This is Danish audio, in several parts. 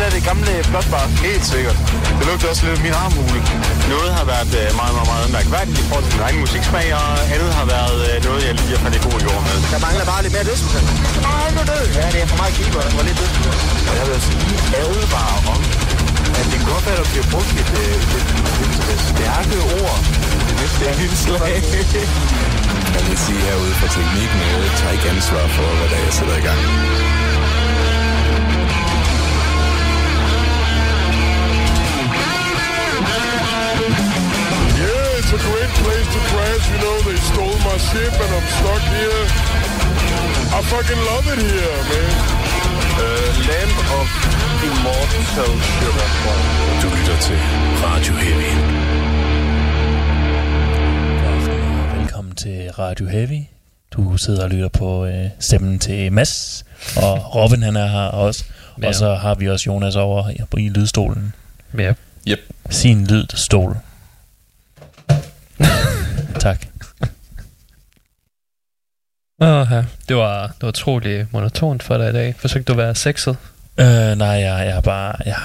der det gamle flotbar? Helt sikkert. Det lugter også lidt af min armhule. Noget har været øh, meget, meget, meget mærkværdigt i forhold til min egen musiksmag, og andet har været øh, noget, jeg lige har fandt i god jord med. Der mangler bare lidt mere dødsmusik. Nej, nu død. Ja, det er for meget keeper, der var lidt dødsmusik. Jeg vil altså lige advare om, at det godt være, at der bliver brugt et, øh, et, et, et stærke ord det næste indslag. Jeg vil sige herude fra teknikken, at jeg tager ikke ansvar for, hvad der er, jeg sætter i gang. A great place to crash. You know, they stole my ship and I'm stuck here. I fucking love it here, man. Uh, Land of Immortal Sugar. Du lytter til Radio Heavy. Velkommen til Radio Heavy. Du sidder og lytter på øh, stemmen til Mads, og Robin han er her også. Ja. Og så har vi også Jonas over i, i lydstolen. Ja. Yep. Sin lydstol. tak. Åh, ja. Det var, det var utrolig monotont for dig i dag. Forsøgte du at være sexet? Øh, nej, jeg, jeg har bare... Jeg,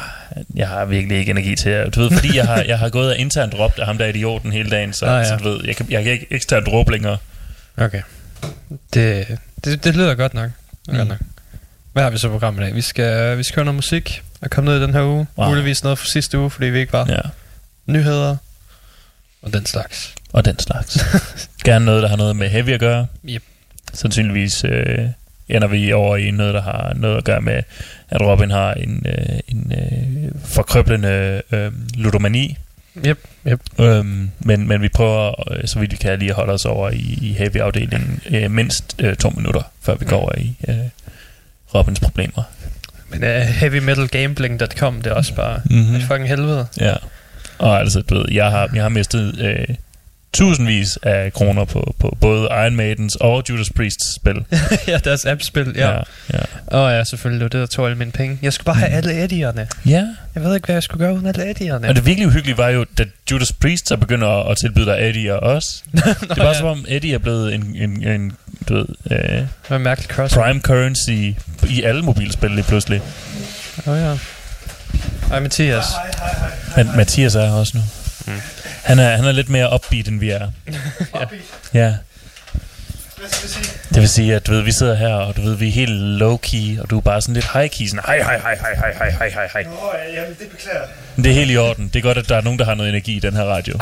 jeg har virkelig ikke energi til at... Du ved, fordi jeg har, jeg har gået og internt råbt af ham der idioten hele dagen, så, Ah, ja. så du ved, jeg kan, jeg kan ikke eksternt råbe længere. Okay. Det, det, det lyder godt nok. Mm. Godt nok. Hvad har vi så på programmet i dag? Vi skal, vi skal høre noget musik og komme ned i den her uge. Wow. Muligvis noget fra sidste uge, fordi vi ikke var. Ja. Nyheder og den slags. Og den slags. Gerne noget, der har noget med heavy at gøre. Yep. Sandsynligvis øh, ender vi over i noget, der har noget at gøre med, at Robin har en, øh, en øh, forkrøblende øh, ludomani. Yep, yep. Øhm, men, men vi prøver, øh, så vidt vi kan, lige at holde os over i, i heavy-afdelingen øh, mindst øh, to minutter, før vi går over i øh, Robins problemer. Men uh, heavymetalgambling.com, det er også bare Mhm. mm-hmm. et fucking helvede. Ja. Og altså, du ved, jeg har, jeg har mistet øh, tusindvis af kroner på, på både Iron Maidens og Judas Priests spil. ja, deres appspil, ja. ja. ja. Åh oh, ja, selvfølgelig, det var det, der tog alle mine penge. Jeg skulle bare have Mm. alle eddierne. ja. Jeg ved ikke, hvad jeg skulle gøre uden alle eddierne. Og det virkelig uhyggelige var jo, da Judas Priest så begynder at, at tilbyde dig Eddie og os. det er bare ja. som om Eddie er blevet en, en, en du ved, øh, Det var en mærkelig cross. prime currency i alle mobilspil lige pludselig. Åh oh, ja. Ej, Mathias. Men Mathias er her også nu. Mm. Han, er, han er lidt mere upbeat, end vi er. ja. Det vil sige, at du ved, vi sidder her, og du ved, vi er helt low-key, og du er bare sådan lidt high-key, sådan hej, hej, hej, hej, hej, hej, hej, hej, hej. Nå, jamen, det beklager. Men det er helt i orden. Det er godt, at der er nogen, der har noget energi i den her radio.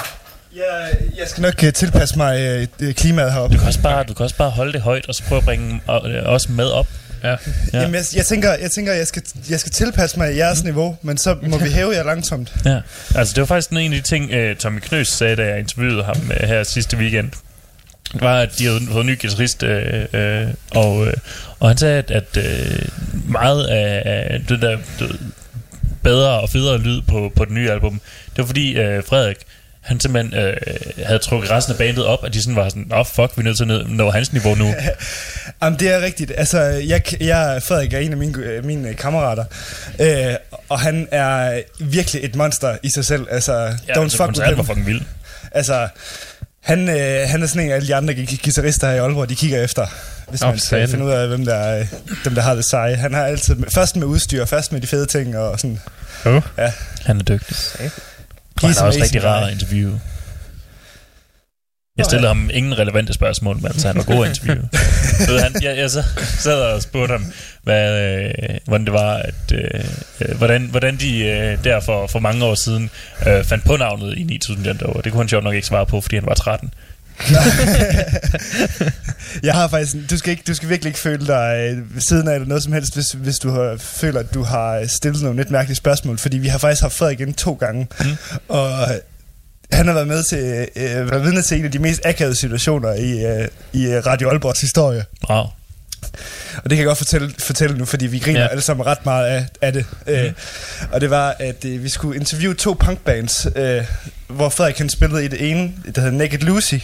Jeg, jeg skal nok uh, tilpasse mig uh, klimaet heroppe. Du kan også bare, du kan også bare holde det højt, og så prøve at bringe øh, os med op. Ja. Ja. Jamen, jeg, jeg tænker, jeg, tænker jeg, skal, jeg skal tilpasse mig jeres niveau, men så må vi hæve jer langsomt. Ja, altså det var faktisk en af de ting, uh, Tommy Knøs sagde, da jeg interviewede ham uh, her sidste weekend. Det var, at de havde fået en ny guitarist, uh, uh, og, uh, og han sagde, at, at uh, meget af, af det der bedre og federe lyd på, på det nye album, det var fordi uh, Frederik, han simpelthen øh, havde trukket resten af bandet op, og de sådan var sådan, åh oh, fuck, vi er nødt til at nå- hans niveau nu. Jamen, det er rigtigt. Altså, jeg, jeg, Frederik er en af mine, øh, mine kammerater, øh, og han er virkelig et monster i sig selv. Altså, Ja, don't altså, fuck with him. var fucking vild. Altså, han, øh, han er sådan en af alle de andre gu- guitarister her i Aalborg, de kigger efter, hvis man skal finde ud af, hvem der, er, dem, der har det seje. Han har altid, først med udstyr, først med de fede ting, og sådan, Oh. ja. Han er dygtig. Og han er også rigtig rar at interviewe. Jeg stillede ham ingen relevante spørgsmål, men altså, han var god at interviewe. Ved han, jeg, jeg så, sad og spurgte ham, hvad, øh, hvordan det var, at, øh, øh, hvordan, hvordan de øh, der for, for mange år siden øh, fandt på navnet i 9000 Jandover. Det kunne han sjovt nok ikke svare på, fordi han var 13. Jeg har faktisk, du skal, ikke, du skal virkelig ikke føle dig øh, ved siden af eller noget som helst, hvis, hvis du har, føler, at du har stillet nogle lidt mærkelige spørgsmål, fordi vi har faktisk haft Frederik igen to gange, Mm. og øh, han har været med til, øh, været vidne til en af de mest akavede situationer i, øh, i øh, Radio Aalborgs historie. Wow. Og det kan jeg godt fortælle, fortælle nu, fordi vi griner ja. Ja. alle sammen ret meget af, af det. Mm. Øh, og det var, at øh, vi skulle interviewe to punkbands, øh, hvor Frederik han spillede i det ene, der hedder Naked Lucy,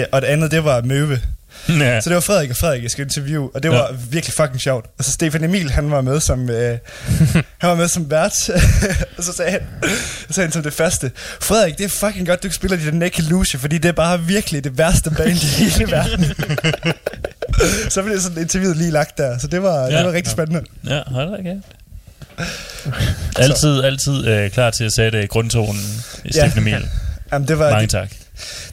øh, og det andet, det var Møve. Ja. Så det var Frederik og Frederik, jeg skulle interviewe, og det Ja. var virkelig fucking sjovt. Og så Stefan Emil, han var med som, øh, han var med som vært, og så sagde han, så sagde han som det første, Frederik, det er fucking godt, du spiller der Naked Lucy, fordi det er bare virkelig det værste band i hele verden. så blev sådan interviewet lige lagt der, så det var, ja. Ja. det var rigtig spændende. Ja, hold da kæft. Altid, altid øh, klar til at sætte grundtonen i Ja. Steffen Emil. Jamen, det var... Mange det, tak.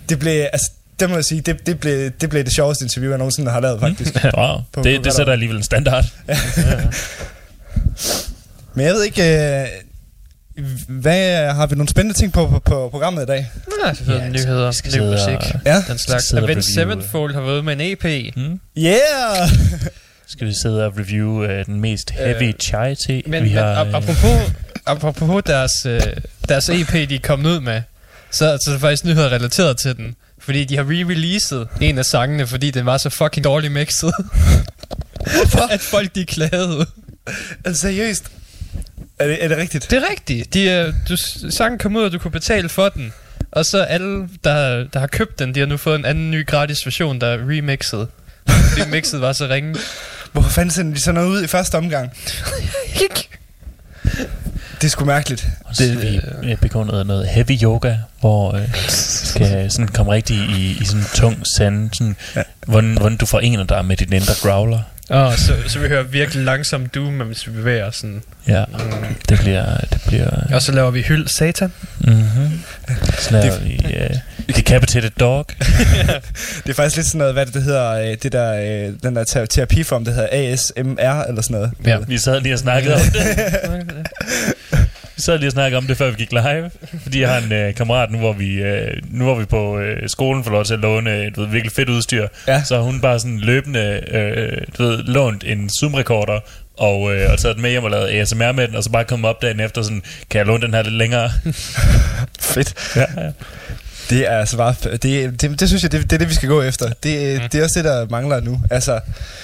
det blev... Altså, det må jeg sige, det, det, blev, det blev det sjoveste interview, jeg nogensinde har lavet, faktisk. Wow, På- det, på det sætter alligevel en standard. Men jeg ved ikke... Øh, hvad har vi nogle spændende ting på, på, på programmet i dag? Ja, selvfølgelig Ja, ja, nyheder, skal ny musik, og- Ja. den slags. Avenged Sevenfold har været med en EP. Hmm? Yeah! Skal vi sidde og review øh, den mest heavy Øh, chai te, Men, vi men har... ap- øh, apropos, apropos deres, øh, deres EP, de er kommet ud med, så, så er der faktisk nyheder relateret til den. Fordi de har re-releaset en af sangene, fordi den var så fucking dårligt mixet. Hvorfor? at folk de klagede. Altså, seriøst? Er det, er det rigtigt? Det er rigtigt. De, øh, du, sangen kom ud, og du kunne betale for den. Og så alle, der, der har købt den, de har nu fået en anden ny gratis version, der er remixet. Fordi mixet var så ringe. Hvorfor fanden sender de sådan noget ud i første omgang? Det er sgu mærkeligt. Og så skal vi øh, begå noget, noget heavy yoga, hvor øh, skal sådan komme rigtig i, i sådan tung sand, sådan, Ja. hvordan, hvordan du forener dig med din indre growler. Og så, så vi hører virkelig langsomt doom, mens vi bevæger sådan. Ja, det bliver... Det bliver Og så laver vi hyld satan. mm-hmm. Så laver vi uh, Decapitated Dog. Det er faktisk lidt sådan noget, hvad det, det hedder, øh, det der, øh, den der te- terapiform, det hedder ASMR eller sådan noget. Ja. Vi sad lige og snakkede om det. Vi sad lige og snakkede om det, før vi gik live. Fordi jeg har en øh, kammerat nu, hvor vi, øh, nu hvor vi på øh, skolen får lov til at låne øh, du ved, virkelig fedt udstyr. Ja. Så har hun bare sådan løbende øh, du ved, lånt en Zoom-rekorder og, øh, og taget den med hjem og lavet ASMR med den, og så bare kommet op dagen efter sådan, kan jeg låne den her lidt længere? Fedt. ja, ja. Det er altså bare, det, det, det synes jeg, det, det er det, vi skal gå efter. Det, det er også det, der mangler nu. Altså,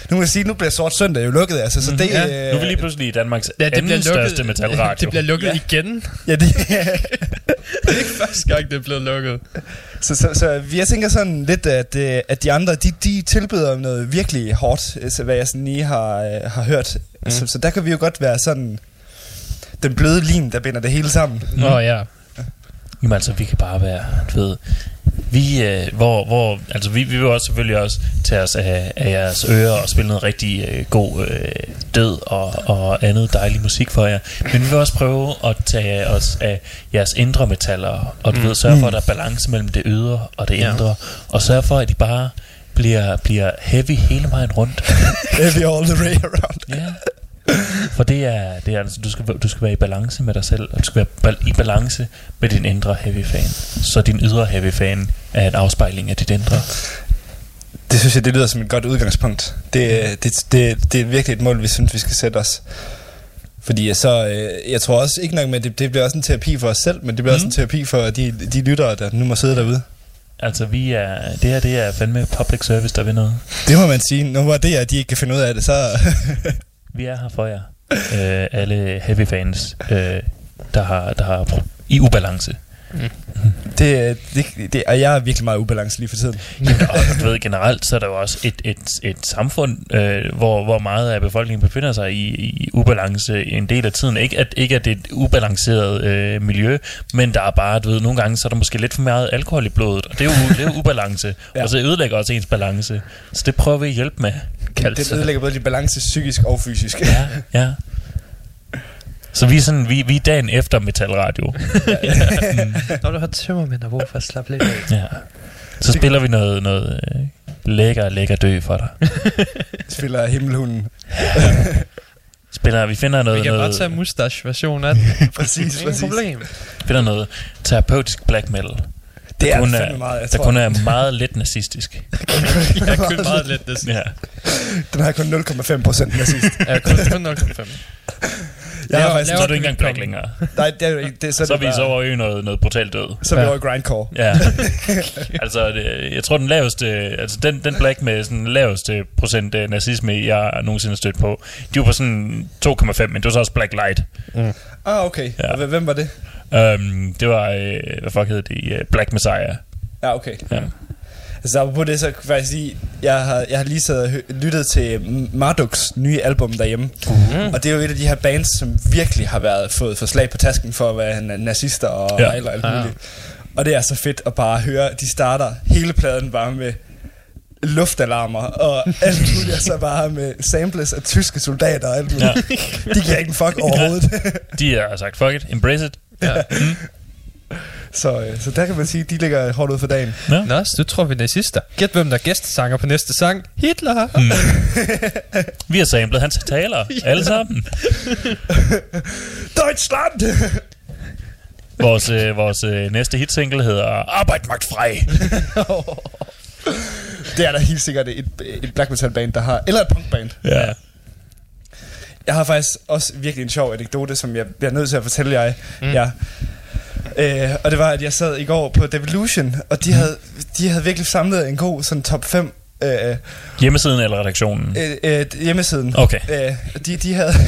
nu må jeg sige, nu bliver Sort Søndag jo lukket, altså, så det... Ja. øh, Nu er vi lige pludselig i Danmarks Ja, det bliver anden lukket, største metalradio. det bliver lukket Ja. igen. Ja, det, Det er ikke første gang, det er blevet lukket. så, så, så jeg tænker sådan lidt, at, øh, at de andre, de, de tilbyder noget virkelig hårdt, altså, hvad jeg sådan lige har, øh, har hørt. Mm. Så, så der kan vi jo godt være sådan den bløde lim, der binder det hele sammen. Mm. Åh oh, ja. Jamen altså, vi kan bare være, du ved, vi, øh, hvor, hvor, altså vi, vi vil også selvfølgelig også tage os af, af jeres ører og spille noget rigtig øh, god øh, død og, og andet dejlig musik for jer. Men vi vil også prøve at tage os af jeres indre metaller, og du mm. ved, sørge for, at der er balance mellem det ydre og det Ja. indre, og sørge for, at de bare bliver, bliver heavy hele vejen rundt. Heavy all the way around. Ja. For det er, det er altså, du skal, du skal være i balance med dig selv, og du skal være i balance med din indre heavy fan. Så din ydre heavy fan er en afspejling af dit indre. Det synes jeg, det lyder som et godt udgangspunkt. Det, det, det, det er virkelig et mål, vi synes, vi skal sætte os. Fordi så, øh, jeg tror også ikke nok med, det, det bliver også en terapi for os selv, men det bliver mm. også en terapi for de, de lyttere, der nu må sidde derude. Altså, vi er, det her det er fandme public service, der vil noget. Det må man sige. Nu hvor det at de ikke kan finde ud af det, så... Vi er her for jer. Øh, alle heavy fans, øh, der har, der har i ubalance. det, det, det, og jeg er virkelig meget ubalance lige for tiden. Jamen, og du ved, generelt så er der jo også et, et, et samfund, øh, hvor, hvor meget af befolkningen befinder sig i, i ubalance en del af tiden. Ikke at, ikke at det er et ubalanceret øh, miljø, men der er bare, du ved, nogle gange så er der måske lidt for meget alkohol i blodet, og det er jo, det er jo ubalance, ja. og så ødelægger også ens balance. Så det prøver vi at hjælpe med. Det ødelægger både lige balance psykisk og fysisk. Ja, ja. Så vi er, sådan, vi, vi er dagen efter Metalradio. mm, Når du har tømmermænd og hvorfor slap lidt af. ja. Så spiller vi noget, noget øh, lækker, lækker dø for dig. Spiller himmelhunden. Spiller, vi finder noget, Vi kan bare noget, tage mustache-version af den. præcis, Ingen præcis. problem. finder noget terapeutisk black metal. Det er kun er, meget, jeg der tror. kun er meget lidt nazistisk. Jeg har købt meget lidt det Ja. Den har kun 0,5 procent med sidst. Jeg har kun, kun 0,5. Jeg har Laver- faktisk... Så er du ikke engang black længere. Nej, det er ikke... Det, så, Så er det vi bare, så over i noget, noget brutalt død. Så er vi over i grindcore. Ja. altså, det, jeg tror, den laveste, altså den, den black med sådan den laveste procent øh, nazisme, jeg nogensinde har stødt på, de var på sådan 2,5, men det var så også black light. Ah, okay. Ja. Og Hvem var det? Um, det var, øh, hvad fuck hed det, uh, Black Messiah. Ja, okay. Ja. Altså, apropos det, så kan jeg faktisk sige, jeg har, jeg har lige siddet og lyttet til Marduks nye album derhjemme. Mm. Og det er jo et af de her bands, som virkelig har været fået for slag på tasken for at være na- nazister og Ja. ja. alt, og alt Ja. muligt. Og det er så fedt at bare høre, de starter hele pladen bare med luftalarmer og alt muligt, og så bare med samples af tyske soldater og alt muligt. Ja. Ja. De giver ikke en fuck overhovedet. De har sagt, fuck it, embrace it. Ja. Så, øh, så der kan man sige, de ligger hårdt ud for dagen. Nå, så du tror vi er nazister. Gæt hvem der er gæstesanger på næste sang. Hitler. Mm. Vi har samlet hans taler, alle sammen. Deutschland! Vores, øh, vores øh, næste hitsingle hedder Arbejde magt frej. det er der helt sikkert et, et black metal band, der har, eller et punk band. Ja. Jeg har faktisk også virkelig en sjov anekdote, som jeg bliver nødt til at fortælle jer. Mm. Ja. Øh, og det var, at jeg sad i går på Devolution, og de havde, de havde virkelig samlet en god sådan top 5 øh, Hjemmesiden eller redaktionen? øh, øh, hjemmesiden. Okay. Øh, de, de havde...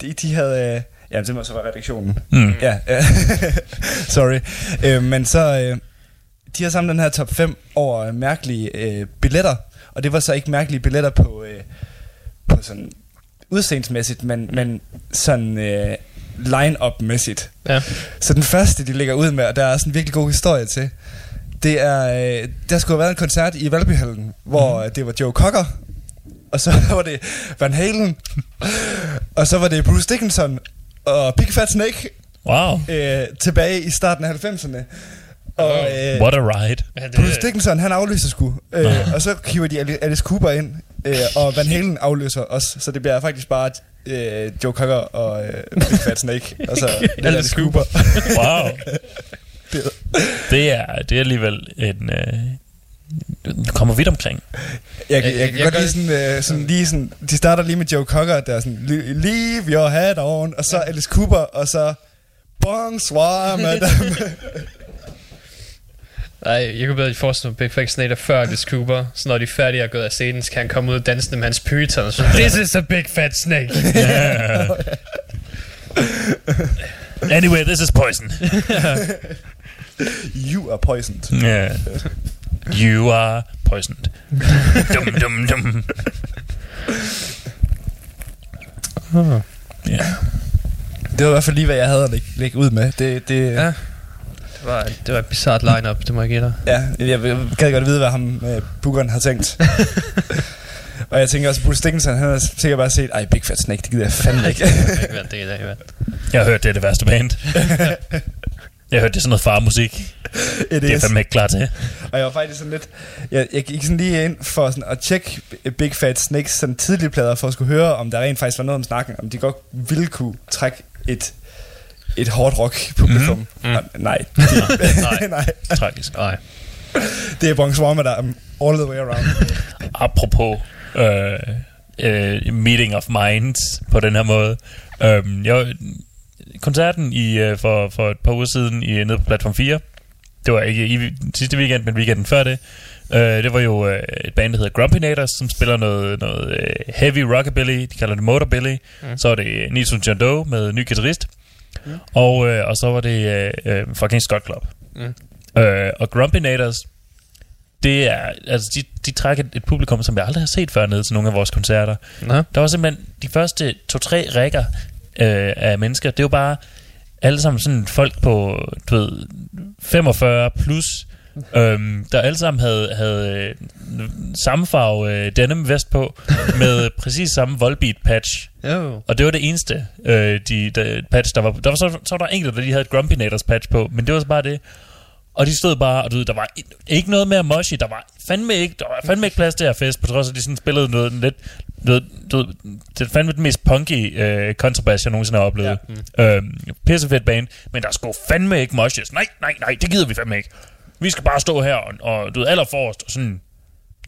De, de havde øh, jamen, det må så være redaktionen. Mm. Ja, ja. sorry. Øh, men så... Øh, de har samlet den her top 5 over mærkelige øh, billetter. Og det var så ikke mærkelige billetter på, øh, på sådan udseendsmæssigt, men, men sådan øh, line-up-mæssigt. Ja. Så den første, de lægger ud med, og der er sådan en virkelig god historie til, det er, øh, der skulle have været en koncert i Valbyhallen, hvor mm. det var Joe Cocker, og så var det Van Halen, og så var det Bruce Dickinson og Big Fat Snake Wow. øh, tilbage i starten af 90'erne. Og øh, What a ride. Bruce Dickinson, han afløser sgu. Øh, og så hiver de Ali- Alice Cooper ind, øh, og Van Halen afløser også. Så det bliver faktisk bare øh, Joe Cocker og øh, Big Fat Snake. Og så lidt Alice Cooper. Wow. Det- Det er, det er alligevel en... Øh, du kommer vidt omkring. Jeg, jeg, Jeg- jeg kan jeg godt lide sådan, øh, sådan lige sådan, de starter lige med Joe Cocker, der er sådan, "Le- leave your hat on, og så Alice Cooper, og så bonsoir, madame. Nej, jeg kunne bedre forestille mig Big Fat Snake er før Alice Cooper. Så når de er færdige og gået af scenen, så kan han komme ud og danse med hans pyton. Så, This is a big fat snake. Anyway, this is poison. you are poisoned. Yeah. You are poisoned. dum, dum, dum. Ja. Det var i hvert fald lige, hvad jeg havde at lægge, lægge ud med. Det, det, Ja. Det var, det var et bizart lineup, det må jeg give dig. Ja, jeg, jeg gad godt vide, hvad ham øh, bookeren har tænkt. og jeg tænker også, Bruce Dickinson, han har sikkert bare set, ej, Big Fat Snake, det gider jeg fandme ikke. Jeg ikke det i dag, hvad? Jeg har hørt, det er det værste band. Jeg har hørt, det er sådan noget farmusik. Det er jeg fandme ikke klar til. Og jeg var faktisk sådan lidt, jeg, jeg gik sådan lige ind for sådan at tjekke Big Fat Snakes sådan tidlige plader, for at skulle høre, om der rent faktisk var noget om snakken, om de godt ville kunne trække et, et hårdt rock publikum. Mm. Mm. Nej. Nej. Nej. Tragisk. Nej. Det er Bonsoir, der er all the way around. Apropos øh, øh, meeting of minds på den her måde. Øh, jeg, koncerten i, øh, for, for et par uger siden i, nede på platform 4, det var ikke i sidste weekend, men weekenden før det, øh, det var jo øh, et band, der hedder Grumpinators, som spiller noget, noget øh, heavy rockabilly, de kalder det motorbilly. Mm. Så var det Nilsson John Doe med ny guitarist. Mm. Og, øh, og så var det øh, øh, fucking Scott Club. Mm. Øh, og Grumpinators, det er, altså de, de trækker et, et publikum, som jeg aldrig har set før nede til nogle af vores koncerter. Nå. Der var simpelthen de første to-tre rækker øh, af mennesker. Det var bare alle sammen sådan folk på, du ved, 45 plus, øhm, der alle sammen havde, havde øh, samme farve øh, denim vest på, med præcis samme Volbeat patch. Jo. Og det var det eneste øh, de, de, patch, der var Der var så, så var der enkelte, der lige havde et Grumpinators patch på, men det var så bare det. Og de stod bare, og du ved, der var ikke noget mere moshi, der var fandme ikke, der var fandme ikke plads til at fest, på trods af, at de sådan spillede noget lidt, noget, du ved, det er fandme den mest punky øh, kontrabas, jeg nogensinde har oplevet. Ja. Mm. Øhm, pissefedt band, men der skulle fandme ikke moshi. Nej, nej, nej, det gider vi fandme ikke. Vi skal bare stå her og, og du ved, allerforrest og sådan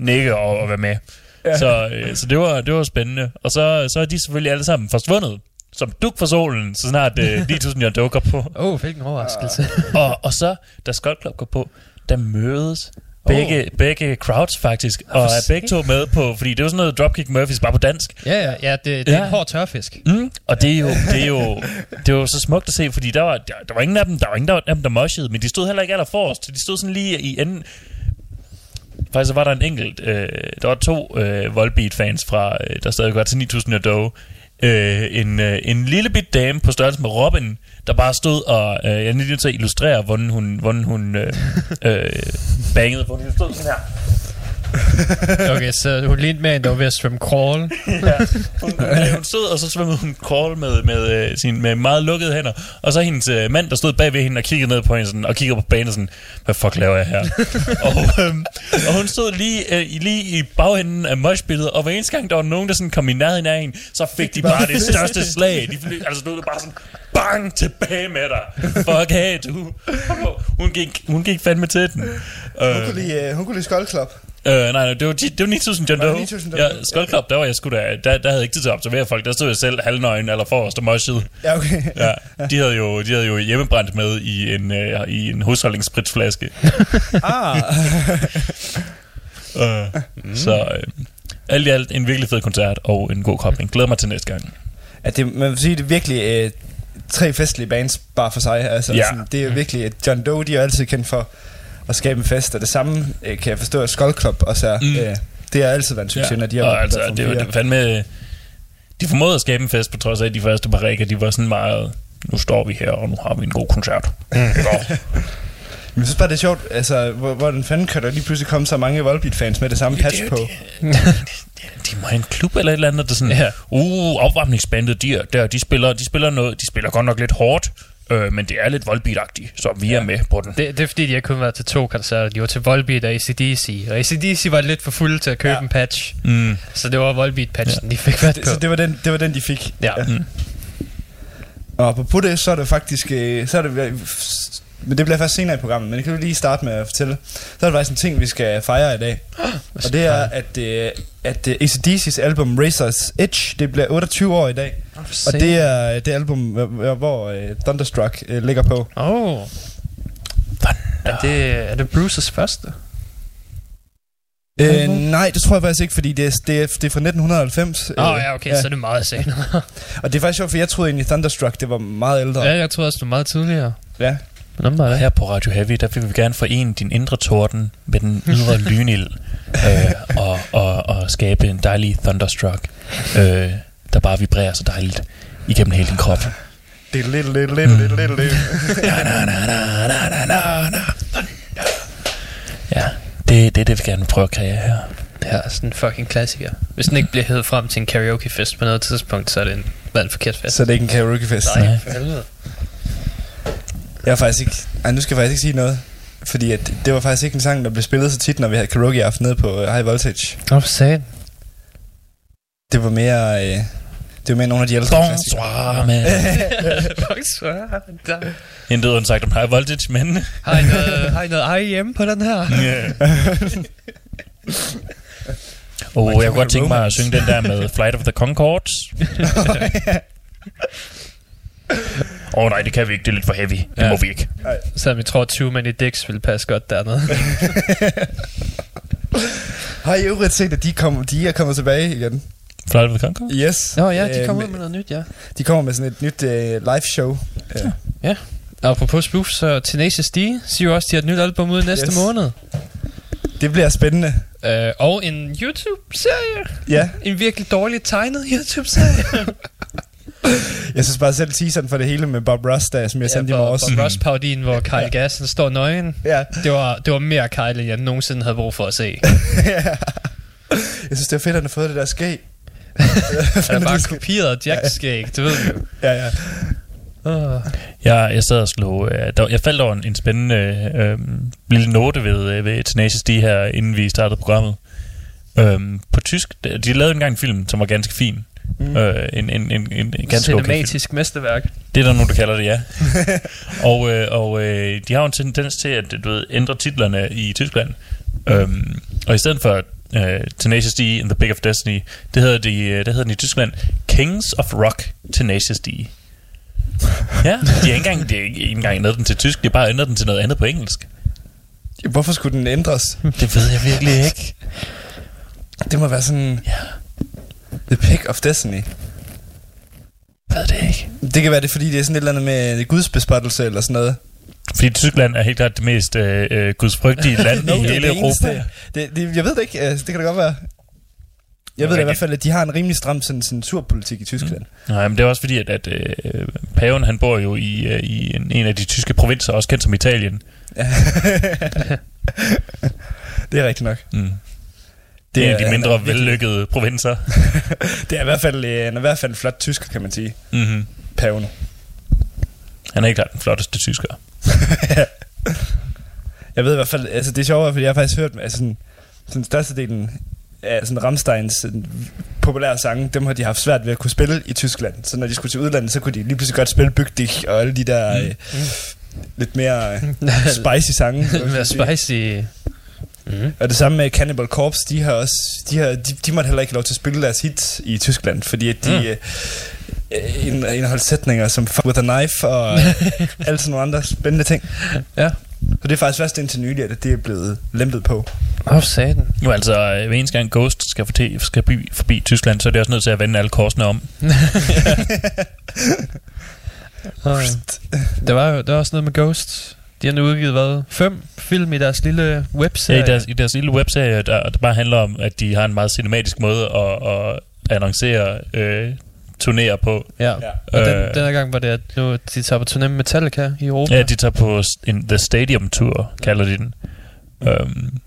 nikke og, og være med. Ja. Så, øh, så det var, det var spændende. Og så, så er de selvfølgelig alle sammen forsvundet. Som duk for solen, så snart øh, 9000 jeg dukker på. Åh, oh, hvilken overraskelse. Og, og så, da Scott Club går på, der mødes begge, oh. begge crowds faktisk, og er begge to med på, fordi det er jo sådan noget Dropkick Murphys bare på dansk. ja, ja, ja, det, det er Ja. en hård tørfisk. Mm, og det er, jo, det, er jo, det er jo så smukt at se, fordi der var, der, der var ingen af dem, der var ingen af dem, der moshede, men de stod heller ikke aller forrest. De stod sådan lige i enden. Faktisk var der en enkelt, øh, der var to øh, Volbeat-fans fra, øh, der stadig var til 9000 og Doe. Øh, en, øh, en lille bit dame på størrelse med Robin, der bare stod og, øh, jeg er nødt til at illustrere, hvordan hun, hvordan hun øh, øh, bangede på. Hun stod sådan her. Okay, så hun lignede mere, end der var ved at svømme crawl. Hun, øh, hun stod, og så svømmede hun crawl med, med, øh, sin, med meget lukkede hænder. Og så hendes øh, mand, der stod bag ved hende og kiggede ned på hende sådan, og kiggede på banen sådan, hvad fuck laver jeg her? og, øh, og hun stod lige, øh, i- lige i bagenden af moshpittet, og hver eneste gang, der var nogen, der sådan kom i nærheden af hende, så fik de bare det største slag. De fly, altså stod der bare sådan, bang, tilbage med dig. Fuck af, du. Hun gik, hun gik fandme til den. Hun Øh, kunne lide, øh, hun kunne lide Club. Øh, nej, nej, det var, det var 9000 John Doe. 9000 John Ja? Skull Club, der var jeg sgu da, der, der havde ikke tid til at observere folk. Der stod jeg selv halvnøgen eller forrest og moshede. Ja, okay. Ja, de havde jo, de havde jo hjemmebrændt med i en, øh, i en husholdningsspritsflaske. ah, Øh, Så øh, alt i alt en virkelig fed koncert og en god kobling. Glæder mig til næste gang. at det, man vil sige, det er virkelig øh, tre festlige bands bare for sig. Altså, Ja. sådan, det er virkelig, at John Doe, de er altid kendt for at skabe en fest, og det samme øh, kan jeg forstå, at Skull Club også er. Mm. Øh, det har altid været en succes, ja. når de har og været altså, på det, var, det var fandme... De formåede at skabe en fest, på trods af, at de første par rækker, de var sådan meget... Nu står vi her, og nu har vi en god koncert. Mm. Men jeg synes bare, det er sjovt, altså, hvor, hvor den fanden kan der lige pludselig komme så mange Volbeat-fans med det samme patch det- på. de må have en klub eller et eller andet, der sådan, Ja. uh, opvarmningsbandet, de, er, der, de, spiller, de spiller noget, de spiller godt nok lidt hårdt, øh, men det er lidt voldbeat så vi er med på den. Det, det er fordi, de har kun været til to koncerter. De var til Volbeat og ACDC. Og ACDC var lidt for fulde til at købe Ja. ja. en patch. Mm. Så det var Volbeat-patchen, ja. de fik fat Det, på. så det var, den, det var den, de fik. Ja. Mm. Og på det, så er det faktisk... øh, Så er det, men det bliver først senere i programmet, men det kan du lige starte med at fortælle. Så er der faktisk en ting, vi skal fejre i dag. Og det er, at, øh, at øh, ACDC's album Razor's Edge, det bliver 28 år i dag. Og det er øh, det album, hvor, øh, Thunderstruck øh, ligger på. Åh. Oh. Er det, er det Bruces første? Øh, nej, det tror jeg faktisk ikke, fordi det er, det er, det er fra 1990. Åh oh, ja, okay, ja. så er det meget senere. Og det er faktisk sjovt, for jeg troede egentlig Thunderstruck, det var meget ældre. ja, jeg troede også, det var meget tidligere. ja. Men om var det? her på Radio Heavy, der vil vi gerne forene din indre torden med den ydre lynild, øh, og, og, og skabe en dejlig thunderstruck, øh, der bare vibrerer så dejligt igennem hele din krop. Det er lidt, lidt, lidt, lidt, lidt, lidt. Na, na, na, na, na, na, na, na, thunder. Ja, det, det er det, vi gerne vil prøve at kreere her. Det her er sådan en fucking klassiker. Hvis den ikke bliver hævet frem til en karaokefest på noget tidspunkt, så er det en valgt forkert fest. Så det er ikke en karaokefest. Nej, Nej. for helvede. Jeg har faktisk ikke... Ej, nu skal jeg faktisk ikke sige noget. Fordi at det var faktisk ikke en sang, der blev spillet så tit, når vi havde karaoke aften nede på øh, High Voltage. Nå, for satan. Det var mere... Øh, det var mere nogle af de ældre klassikere. Bonsoir, man. Bonsoir. Intet undsagt om high voltage, men... Har I noget, har I noget IEM på den her? Og jeg kunne godt tænke mig at synge den der med Flight of the Concords. Åh oh, nej, det kan vi ikke. Det er lidt for heavy. Det Ja. må vi ikke. Selvom jeg tror, at Too Many Dicks ville passe godt dernede. Har I øvrigt set, at de, kom, de er kommet tilbage igen? Flight of the Concords? Yes. Nå ja, de Øh, kommer ud med noget nyt, ja. De kommer med sådan et nyt øh, live show. Øh, Apropos spoof, så Tenacious D siger jo også, at de har et nyt album ud næste Yes. måned. det bliver spændende. Uh, og en YouTube-serie. Ja, En virkelig dårligt tegnet YouTube-serie. jeg synes bare selv teaseren for det hele med Bob Ross, der, som jeg sendte i morges. hvor Ross parodien, hvor Kyle Gassen står nøgen. Ja, Det var, det var mere Kyle, end jeg nogensinde havde brug for at se. jeg synes, det er fedt, at han har fået det der skæg. Han er bare kopieret Jacks skæg, det ved du. Ja, ja. Uh. Jeg, jeg sad og slog... Øh, der, jeg faldt over en, en spændende øh, lille note ved, øh, ved Tenacious D her, inden vi startede programmet. Øhm, på tysk... De de lavede engang en film, som var ganske fin. Mm. Øh, en, en, en, en, en ganske okay film. Cinematisk mesterværk. Det er der nogen, der kalder det, ja. og øh, og øh, de har jo en tendens til at du ved, ændre titlerne i Tyskland. Øhm, og i stedet for øh, Tenacious D and the Big of Destiny, det hedder, de, øh, det hedder den i Tyskland Kings of Rock Tenacious D. ja, de har ikke engang, de har ikke engang ændret den til tysk, de har bare ændret den til noget andet på engelsk. Hvorfor skulle den ændres? Det ved jeg virkelig ikke. Det må være sådan... Ja. The Pick of Destiny. Ved det ikke. Det kan være det, fordi det er sådan et eller andet med gudsbespottelse eller sådan noget. Fordi Tyskland er helt klart det mest øh, øh, gudsfrygtige land No, i det er hele det. Europa. Det, det, jeg ved det ikke. Altså, det kan da godt være. Jeg ved da i hvert fald, at de har en rimelig stram sådan, censurpolitik i Tyskland. Nej, men det er også fordi, at, at øh, paven han bor jo i, øh, i en, en af de tyske provinser, også kendt som Italien. det er rigtigt nok. Mm. Det er en af de mindre virkelig- vellykkede provinser. Det er i hvert fald, øh, han er i hvert fald en flot tysker, kan man sige. mm-hmm. Paven. Han er ikke klart den flotteste tysker. Jeg ved i hvert fald, altså det er sjovt, fordi jeg har faktisk hørt, altså sådan, sådan størstedelen af sådan Rammsteins sådan, populære sange, dem har de haft svært ved at kunne spille i Tyskland. Så når de skulle til udlandet, så kunne de lige pludselig godt spille Bygdig og alle de der øh, lidt mere øh, spicy sange. Med spicy... Mm. Og det samme med Cannibal Corpse, de har også, de, har, de, de måtte heller ikke lov til at spille deres hits i Tyskland, fordi at de Mm. Øh, ind- indeholdt sætninger som Fuck with a knife og alle sådan nogle andre spændende ting. Ja. Så det er faktisk først indtil nylig, at det er blevet lempet på. Åh, oh, satan. Nu altså, øh, hver eneste gang Ghost skal forbi, skal forbi, forbi Tyskland, så er det også nødt til at vende alle korsene om. Der var jo der var også noget med Ghost. De har nu udgivet, hvad? Fem film i deres lille Ja, webserie. i, deres, I deres lille webserie, der, der bare handler om, at de har en meget cinematisk måde at, at annoncere øh, turnéer på. Ja. Ja. Og den, Øh. den her gang var det, at nu de tager på turné med Metallica i Europa. Ja, de tager på en The Stadium Tour, kalder de den. Um,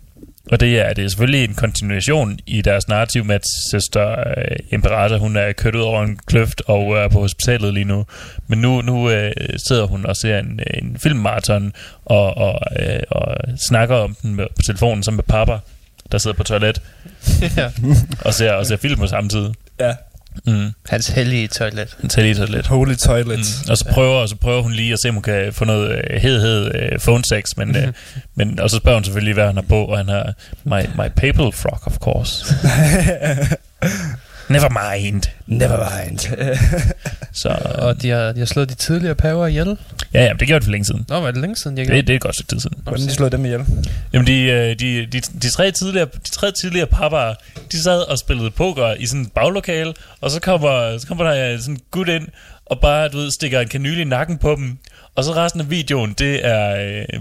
og det er, det er selvfølgelig en kontinuation i deres narrativ med, at søster øh, Imperator, hun er kørt ud over en kløft og er på hospitalet lige nu. Men nu, nu øh, sidder hun og ser en, en filmmarathon og, og, øh, og snakker om den med, på telefonen sammen med pappa, der sidder på toilet ja. og ser, og ser film på samme tid. Ja. Mm. Hans hellige toilet. Han tager lige toilet. Holy Toilet. Mm. Og så prøver, og så prøver hun lige at se, om hun kan få noget øh, hed, hed øh, phone sex, men, øh, men, og så spørger hun selvfølgelig, hvad han har på, og han har, my, my papal frock, of course. Never mind. Never mind. Så, Og de har, de har slået de tidligere paver ihjel. ja, ja, det gjorde det for længe siden. Nå, var det længe siden, jeg Det, det er et godt stykke tid siden. Hvordan de slået dem ihjel? Jamen, de, øh, de, de, de, tre tidligere, de tre tidligere papper, de sad og spillede poker i sådan et baglokale, og så kommer, så kommer der sådan en gut ind, og bare, du ved, stikker en kanyle i nakken på dem. Og så resten af videoen, det er... Øh,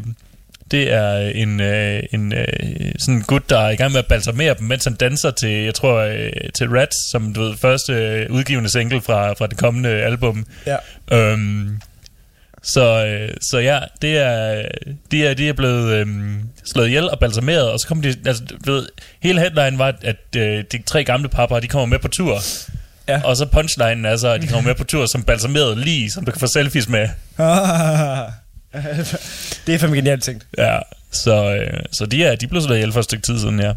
det er en, øh, en øh, sådan en gut, der er i gang med at balsamere dem, mens han danser til, jeg tror, øh, til Rats, som du ved, første øh, udgivende single fra, fra det kommende album. Ja. Øhm, så, øh, så ja, det er, de er, de er blevet øhm, slået ihjel og balsameret, og så kommer de, altså, du ved, hele headline var, at øh, de tre gamle papper, de kommer med på tur. Ja. Og så punchlinen er så, at de kommer med på tur som balsameret lige, som du kan få selfies med. det er fandme genialt tænkt. Ja, så, øh, så de, er, de blev slået ihjel for et stykke tid siden, ja.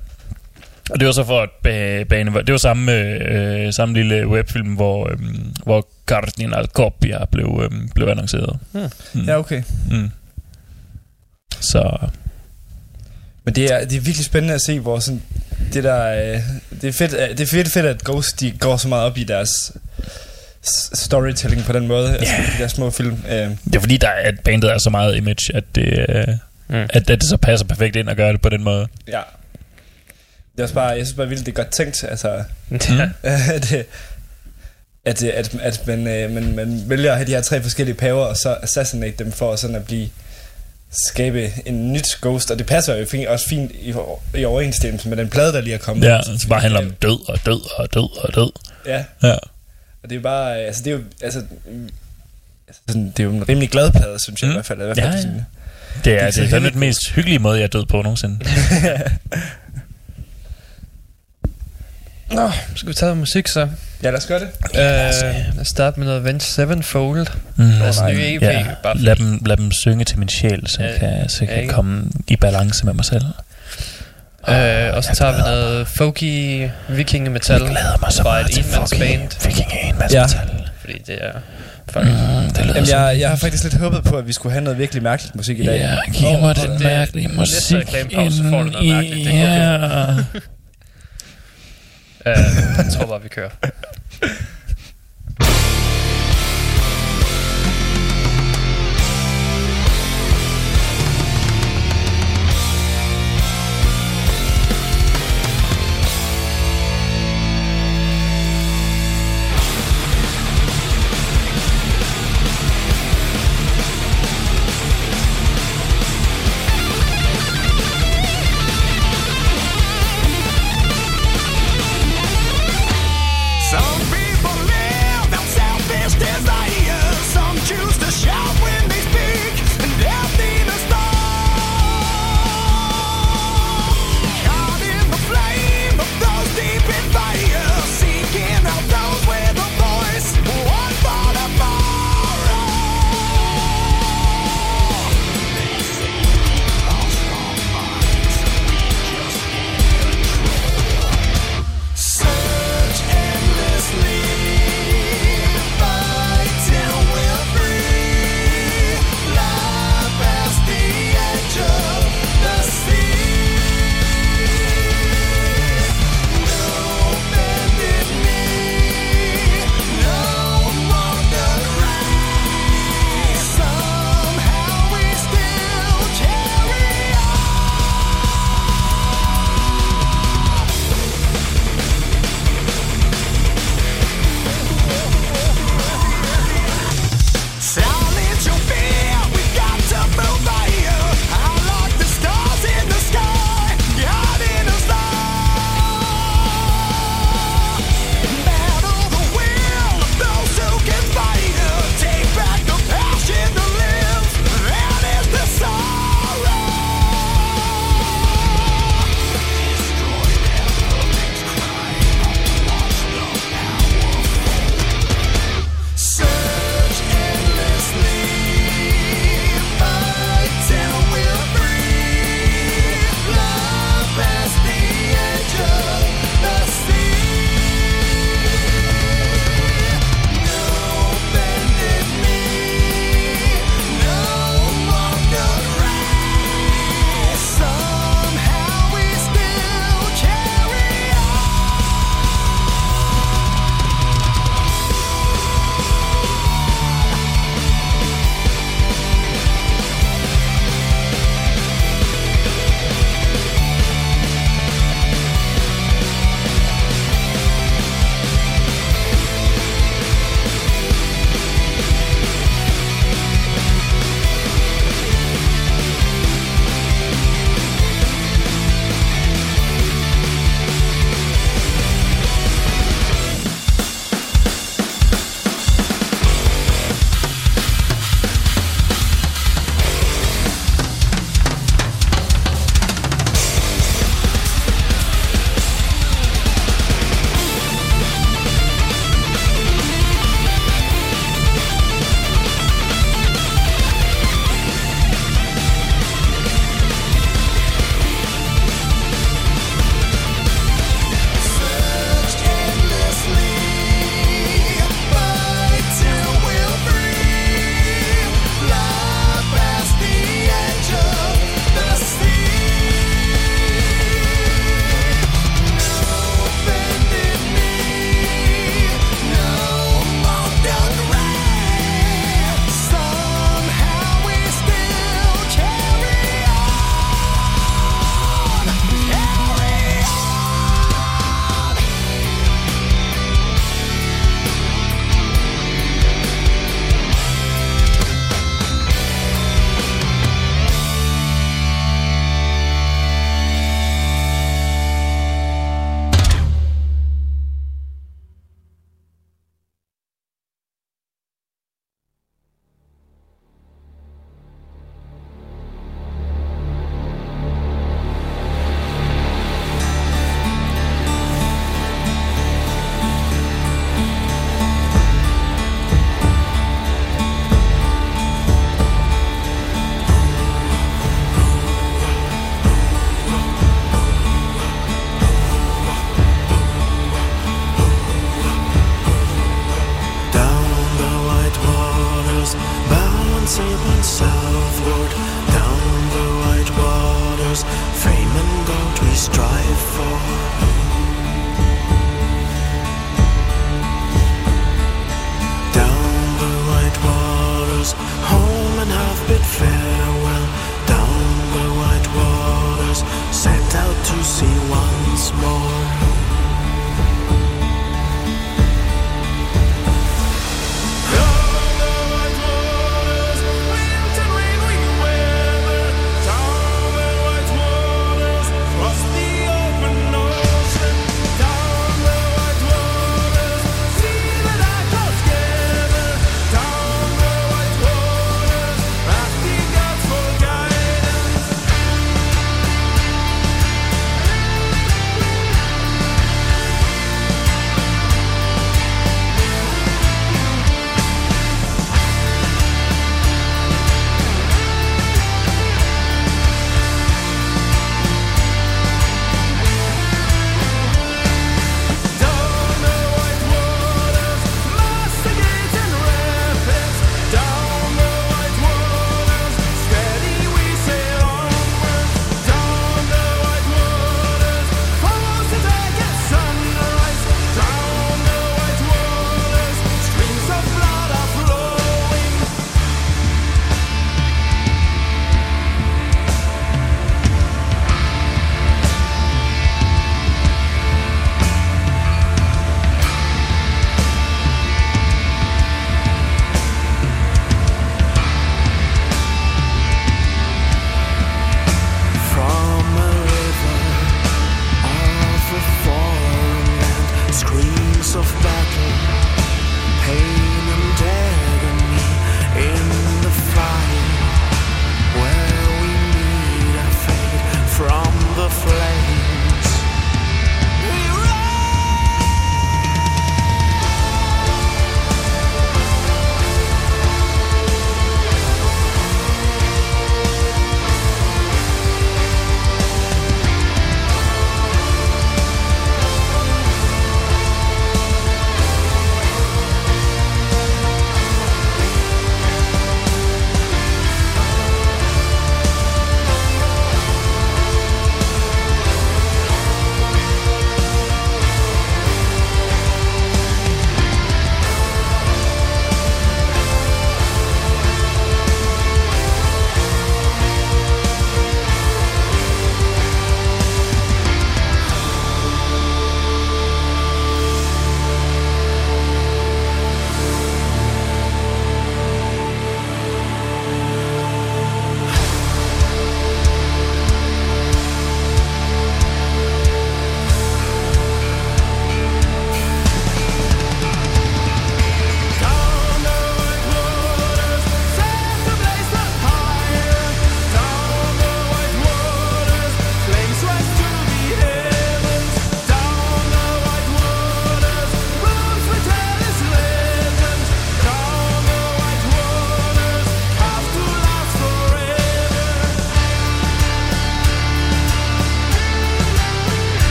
Og det var så for at ba- bane... Det var samme, øh, samme lille webfilm, hvor, øh, hvor Cardinal Copia blev, øh, blev annonceret. Mm. Ja, okay. Mm. Så Men det er, det er virkelig spændende at se, hvor sådan, det der, øh, det er fedt, øh, det er fedt, fedt, at Ghost, de går så meget op i deres storytelling på den måde, yeah. altså de der små film. Øh, det er fordi, der er, at bandet er så meget image, at det, øh, Mm. at, at det så passer perfekt ind at gøre det på den måde. ja. Det er også bare, jeg synes bare vildt, det er godt tænkt, altså, at, øh, at, øh, at, at man, øh, man, man vælger at have de her tre forskellige paver, og så assassinate dem for sådan at blive skabe en nyt ghost, og det passer jo fint, også fint i, i overensstemmelse med den plade, der lige er kommet. Ja, så bare handler om død og død og død og død. Ja, Ja. Og det er jo bare, øh, altså det er jo, altså, altså sådan, det er jo en rimelig glad plade, synes jeg Mm. i hvert fald. I hvert Ja, fald ja. sådan, Det er, det så er den mest hyggelige måde, jeg er død på nogensinde. Nå, skal vi tage musik så? ja, lad os gøre det. Uh, lad os starte med noget Avenged Sevenfold. Mm. Deres nye EP. Ja, Bare lad dem, lad dem synge til min sjæl, så jeg Ja, kan, så jeg ja, kan ikke? komme i balance med mig selv. Uh, og så tager vi noget folky vikingemetal Jeg glæder mig så meget et til enmandsband. fucking Viking enmands Ja. metal. Fordi det er fucking... Mm, det lyder Jamen, jeg, jeg har faktisk lidt håbet på, at vi skulle have noget virkelig mærkeligt musik i dag. Ja, giv mig den det- mærkelige næste musik. så får du noget mærkeligt. i- Det er. Uh, jeg tror bare, vi kører.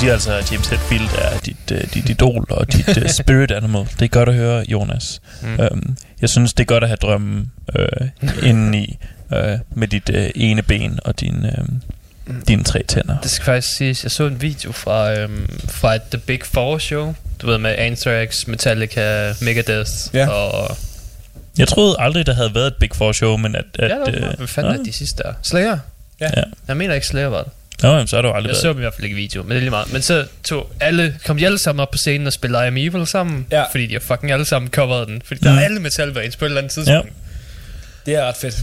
siger altså, at James Hetfield er dit, uh, dit idol og dit uh, spirit animal. Det er godt at høre, Jonas. Mm. Um, jeg synes, det er godt at have drømmen uh, indeni uh, med dit uh, ene ben og din, uh, dine tre tænder. Det skal faktisk siges, jeg så en video fra, øhm, fra et The Big Four show, du ved med Anthrax, Metallica, Megadeth Ja. og Jeg troede aldrig, der havde været et Big Four show, men at... at Ja, det øh, var, hvad fanden nå, er de sidste der? Slayer? Ja. Ja. Jeg mener ikke Slayer var det. Nå, jamen, så har du aldrig Jeg været. så dem i hvert fald ikke i video, men det er lige meget. Men så tog alle, kom de alle sammen op på scenen og spillede I Am Evil sammen, Ja. fordi de har fucking alle sammen coveret den. Fordi der Mm. er alle metalbands på et eller andet tidspunkt. Det er ret fedt.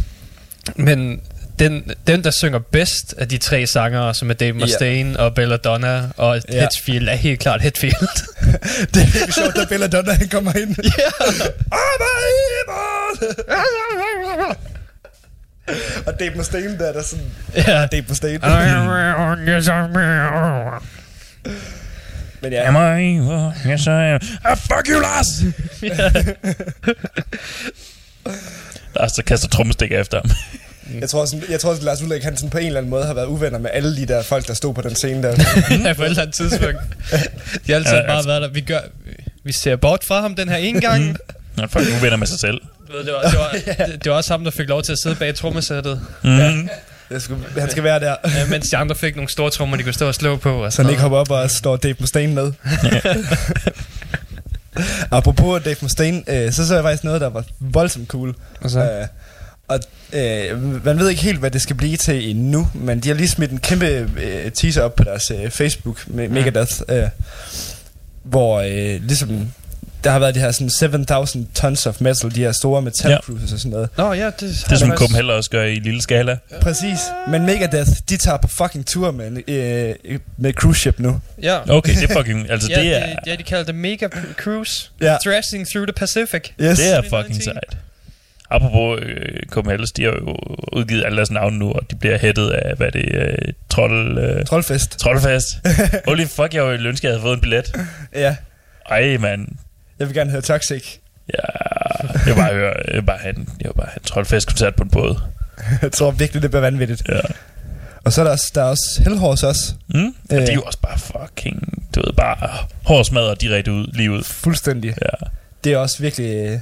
Men den, den, der synger bedst af de tre sangere, som er Dave Mustaine og Belladonna og Ja. Hetfield, er helt klart Hetfield. Det er virkelig sjovt, da Belladonna han kommer ind. Og Dave Mustaine der, der er sådan... ja. Dave Mustaine. Men ja, Am I? Yes, I am. Ah, fuck you, Lars! Lars, der kaster trommestikker efter ham. jeg tror, sådan, jeg tror at Lars Ulrik, han sådan på en eller anden måde har været uvenner med alle de der folk, der stod på den scene der. ja, på et eller andet tidspunkt. De har altid Ja, bare altså- været der. Vi, gør, vi ser bort fra ham den her ene gang. Han er fucking uvenner med sig selv. Ved, det, var, det, var, det, det var også ham, der fik lov til at sidde bag trommesættet, Mm. Jeg skulle, han skal være der, øh, mens de andre fik nogle store trommer, de kunne stå og slå på. Og så han ikke hopper op og står Dave Mustaine med. Apropos Dave Mustaine, øh, så så jeg faktisk noget, der var voldsomt cool. Og så, Øh, og øh, man ved ikke helt, hvad det skal blive til endnu, men de har lige smidt en kæmpe øh, teaser op på deres øh, Facebook med Megadeth, øh, hvor øh, ligesom der har været de her sådan 7.000 tons of metal, de her store metal Ja. cruises og sådan noget. Nå ja, det, Det er som Copenhagen også gør i lille skala. Præcis. Men Megadeth, de tager på fucking tur med, en, øh, med cruise ship nu. Ja. Okay, det er fucking... Altså, ja, det er, ja, de kalder det Mega Cruise. Ja. Thrashing through the Pacific. Yes. det er er fucking 19. sejt. Apropos øh, Copenhagen, de har jo udgivet alle deres navne nu, og de bliver hættet af, hvad er det, øh, trold... Øh, Troldfest. Troldfest. Holy fuck, jeg ville ønske, jeg havde fået en billet. Ja. Ej, mand. Jeg vil gerne høre Toxic. Ja, jeg vil bare høre, jeg vil bare have en, jeg vil bare have en Troldfest-koncert på en båd. Jeg tror virkelig, det bliver vanvittigt. Ja. Og så er der også, der er også Hellhorse også. Mm? Og Øh. det er jo også bare fucking, du ved, bare hårdsmadret direkte ud, lige ud. Fuldstændig. Ja. Det er også virkelig...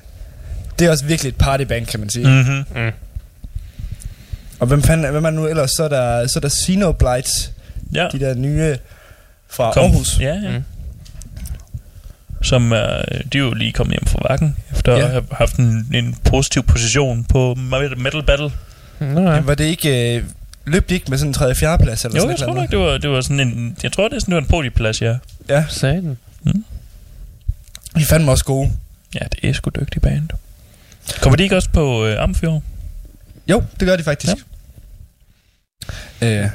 Det er også virkelig et partyband, kan man sige. Mm. Mm-hmm. Og hvem fanden, hvem er nu ellers? Så er der, så er der Xenoblights, Ja. de der nye fra Kom. Aarhus. Ja, ja. Mm. Mm. Som, øh, de er jo lige kommet hjem fra vakken, efter Ja. at have haft en, en positiv position på Metal Battle. Nå, ja. Var det ikke... Øh, løb de ikke med sådan en 3. 4. plads? Eller Jo, sådan jeg tror nok, det var, det var sådan en... Jeg tror, det er sådan, det var en podieplads, ja. Ja, Sagde den. de er fandme også gode. Ja, det er sgu dygtig band. Kommer de ikke også på øh, Amfjord? Jo, det gør de faktisk. Ja. Øh,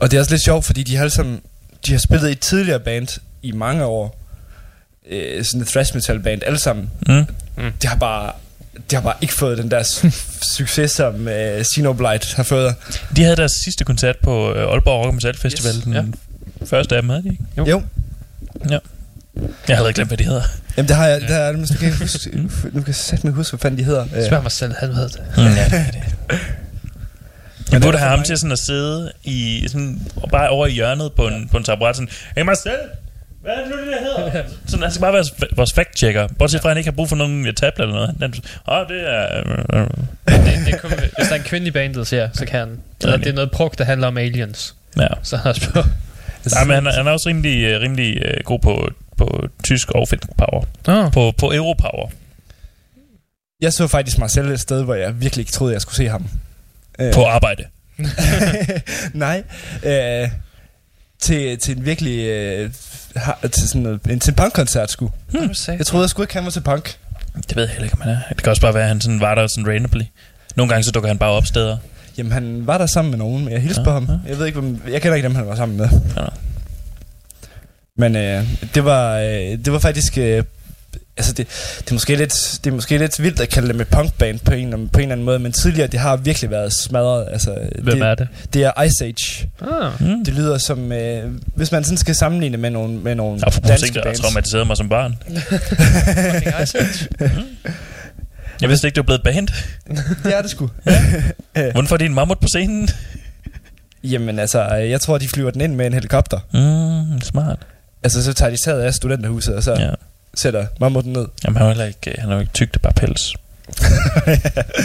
og det er også lidt sjovt, fordi de har alle sammen, de har spillet i et tidligere band i mange år. Øh, sådan et thrash metal band, alle sammen. Mm. De har bare, de har bare ikke fået den der su- succes, som øh, Xenoblight har fået. De havde deres sidste koncert på øh, Aalborg Rock Metal Festival. Yes, den første af dem, havde de ikke? Jo. Jo. Jeg havde glemt, hvad de hedder. Jamen, det har jeg, det har jeg nu kan jeg ikke huske, nu kan jeg sætte mig huske, hvad fanden de hedder. Spørg mig selv, han ved det. Mm, ja, det er det. Jeg det burde have ham til sådan at sidde i, sådan, bare over i hjørnet på en, på en taburet, sådan, hey Marcel, hvad er det nu, det der hedder? Sådan, han skal bare være vores fact-checker. Bortset fra, at han ikke har brug for nogen tablet eller noget. Han, åh, oh, det er... øh, det, det kun, hvis der er en kvinde i bandet, så, ja, så kan han. Eller det er noget pruk, der handler om aliens. Ja. Så han også på. Nej, men han, er- han er også rimelig, øh, rimelig øh, god på, på tysk og finsk power. Nå. På, på europower. Jeg så faktisk mig selv et sted, hvor jeg virkelig ikke troede, jeg skulle se ham. Øh, På arbejde. Nej. Øh, til, til en virkelig... Øh, har, til sådan noget, en, til en punkkoncert, sgu. Hmm. Jeg troede, jeg skulle ikke han var til punk. Det ved jeg heller ikke, om han er. Det kan også bare være, at han sådan var der sådan randomly. Nogle gange så dukker han bare op steder. Jamen, han var der sammen med nogen, men jeg hilste Ja, på ham. ja. Jeg ved ikke, hvem, jeg kender ikke dem, han var sammen med. Ja. Men øh, det var øh, det var faktisk øh, altså det, det er måske lidt det er måske lidt vildt at kalde dem et punkband på en på en eller anden måde, men tidligere det har virkelig været smadret. Altså Hvem det, er det? det er Ice Age. Ah. Mm. Det lyder som øh, hvis man sådan skal sammenligne med nogle med nogle Apropos danske ting, bands. traumatiseret mig som barn. Ice Age. Jeg vidste ikke, det var blevet band. Det er det sgu. Hvordan får de en mammut på scenen? Jamen altså, jeg tror de flyver den ind med en helikopter. Mm, smart. Altså så tager de taget af studenterhuset og så ja. Sætter mammuten ned. Jamen, han er jo heller ikke, han er jo ikke tyk, det er bare pels.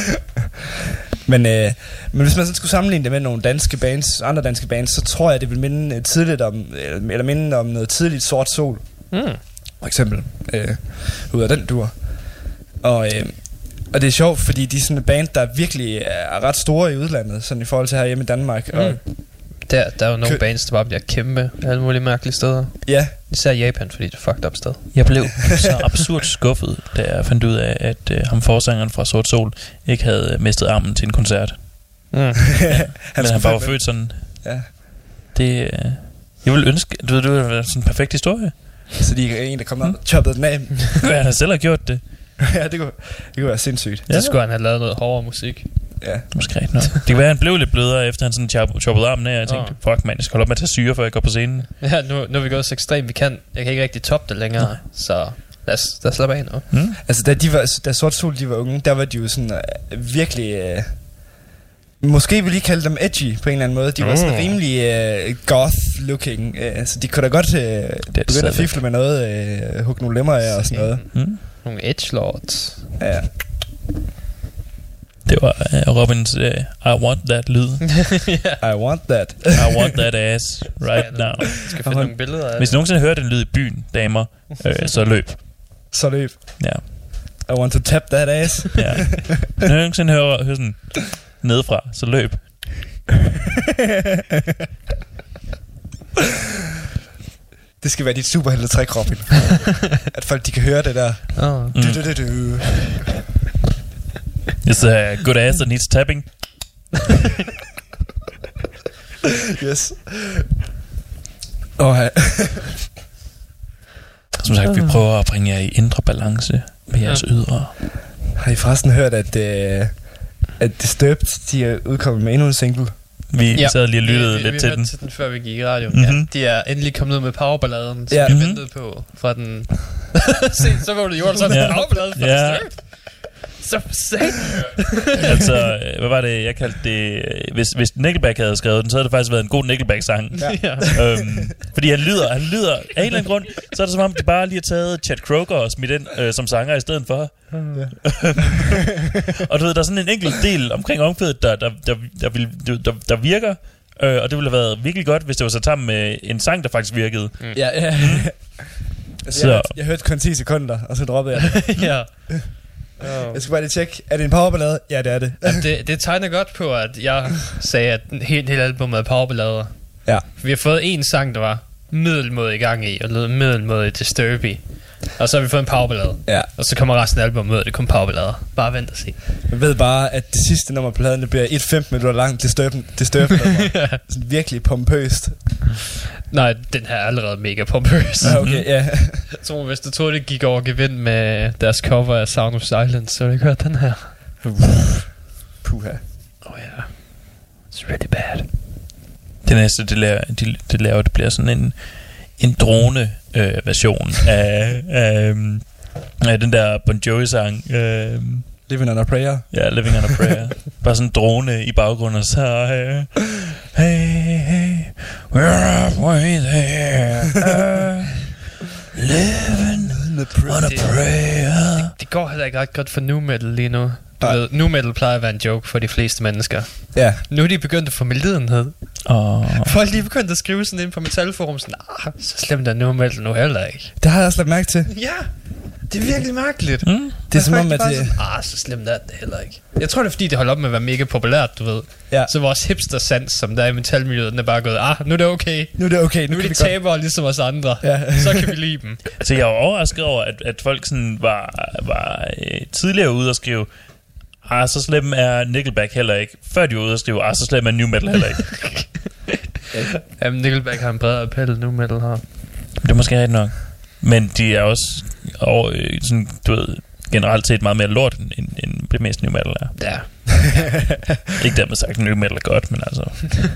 Men, øh, men hvis man så skulle sammenligne det med nogle danske bands, andre danske bands, så tror jeg, det vil minde øh, tidligt om, eller, eller minde om noget tidligt sort sol, Mm. for eksempel. Øh, ud af den dur. Og, øh, Og det er sjovt, fordi de er sådan et band, der virkelig er ret store i udlandet, sådan i forhold til her hjemme i Danmark. Mm. Og, Der, der er jo nogle Kø- bands, der bare bliver kæmpe alle mulige mærkelige steder. ja, Især Japan, fordi det er fucked up sted. Jeg blev så absurd skuffet, da jeg fandt ud af, at øh, ham forsangeren fra Sort Sol ikke havde øh, mistet armen til en koncert. Mm. Han han men han bare var født sådan. Ja. Det, øh, jeg ville ønske, du ved, det ville være sådan en perfekt historie. Så de er en, der kom op og choppede den af. Hvad han selv har gjort det. ja, det kunne, det kunne være sindssygt. Ja. Så skulle han have lavet noget hårdere musik. Ja. Måske rigtigt nok. Det kan være, at han blev lidt blødere, efter han sådan chop- choppede armen af, og jeg tænkte, fuck man, jeg skal holde op med at tage syre, før jeg går på scenen. Ja, nu, nu er vi gået så ekstremt, vi kan. Jeg kan ikke rigtig toppe det længere. Nej. Så lad os, lad os slappe af nu. Mm? Altså, da, de var, da Sort Sol de var unge, der var de jo sådan øh, virkelig... Øh, måske vil I kalde dem edgy på en eller anden måde. De var sådan Mm. rimelig øh, goth-looking. Øh, så de kunne da godt øh, begynde at fifle med noget, øh, hugge nogle lemmer af og sådan noget. Mm? Nogle edgelords. Ja. Det var uh, Robins uh, I want that lyd. ja. I want that. I want that ass right now. Jeg skal finde nogle billeder af Hvis det. Nogensinde hører den lyd i byen, damer, øh, så løb. Så løb. Ja. I want to tap that ass. ja. Hvis I nogensinde hører, hører sådan nedefra, så løb. Det skal være dit superhelte-træk, Robin. at folk de kan høre det der. Oh. Mm. Du, du, du, du. It's a good ass that needs tapping. Yes. Og ja. Som sagt, vi prøver at bringe jer i indre balance med jeres ydre. Har I forresten hørt, at, øh, at Disturbed, de er udkommet med endnu en single? Vi Ja. sad lige og lyttede vi, lidt vi, til vi den. hørte til den, før vi gik i radio. Mhm. Ja, de er endelig kommet ud med powerballaden, som Ja. ja. vi Mhm. ventede på fra den... Se, så var det gjort sådan Ja. en powerballade fra Ja. ja. Så for satan. altså, øh, hvad var det, jeg kaldte det? øh, Hvis, hvis Nickelback havde skrevet den, så havde det faktisk været en god Nickelback-sang. Ja. ja. øhm, fordi han lyder, han lyder, af en eller anden grund, så er det som om, de bare lige har taget Chad Kroger og smidt ind øh, som sanger i stedet for. og du ved, der er sådan en enkelt del omkring omkvædet, der, der, der, der, vil, der, der virker, øh, og det ville have været virkelig godt, hvis det var sat sammen med en sang, der faktisk virkede. Ja, ja. altså, Så- jeg, hørte, jeg hørte kun 10 sekunder, og så droppede jeg det. ja. Jeg skal bare lige tjekke, er det en powerballade? Ja, det er det. Jamen, det, det tegner godt på, at jeg sagde, at en helt, helt album er powerballader. Ja. Vi har fået en sang, der var middelmåde i gang i, og lød middelmåde i Disturbed. Og så har vi fået en powerballade. Ja. Og så kommer resten af albumet ud, og det er kun powerballader. Bare vent og se. Jeg ved bare, at det sidste nummer på pladen, det bliver 1-15 minutter langt. Disturbed, Disturbed nummer. Sådan virkelig pompøst. Nej, den her er allerede mega pompøs. Ja, okay, ja. Tror, hvis du troede, det gik over gevind med deres cover af Sound of Silence, så har du ikke den her. Puha. Oh ja. Yeah. It's really bad. Det næste, det laver, de, det laver, det bliver sådan en, en drone øh, version af, af, øhm, af den der Bon Jovi-sang. Øh, Living on a prayer. ja, Living on a Prayer. Bare sådan en drone i baggrunden, og så... Øh, hey, hey, we're halfway there. Uh, living on a prayer. Det går heller ikke ret godt for nu metal lige nu. Du ved, nu metal plejer at være en joke for de fleste mennesker. Ja. Nu er de begyndt at få medlidenhed. Og Folk de er begyndt at skrive sådan ind på metalforum, sådan, ah, så slemt er nu metal nu heller ikke. Det har jeg også lagt mærke til. Ja, det er virkelig mærkeligt. mm, Det er som om, at det... Sådan, ah, så slemt er det heller ikke. Jeg tror, det er fordi, det holder op med at være mega populært, du ved. Ja. Så vores hipster-sans, som der er i metalmiljøet, den er bare gået, ah, nu er det okay. Nu er det okay. Nu er kan de vi godt- tabere ligesom os andre. Ja. Så kan vi lide dem. Så jeg var overrasket over, at, at folk sådan var, var øh, tidligere ude og skrive, ah, så slem er Nickelback heller ikke. Før de var ude og skrive, ah, så slem er New Metal heller ikke. Jamen, Nickelback har en bredere appel nu metal her. Det er måske rigtigt nok. Men de er også over, øh, sådan, du ved, generelt set meget mere lort, end, end, end det meste New Metal er. Ja. Ikke dermed sagt, at New Metal er godt, men altså...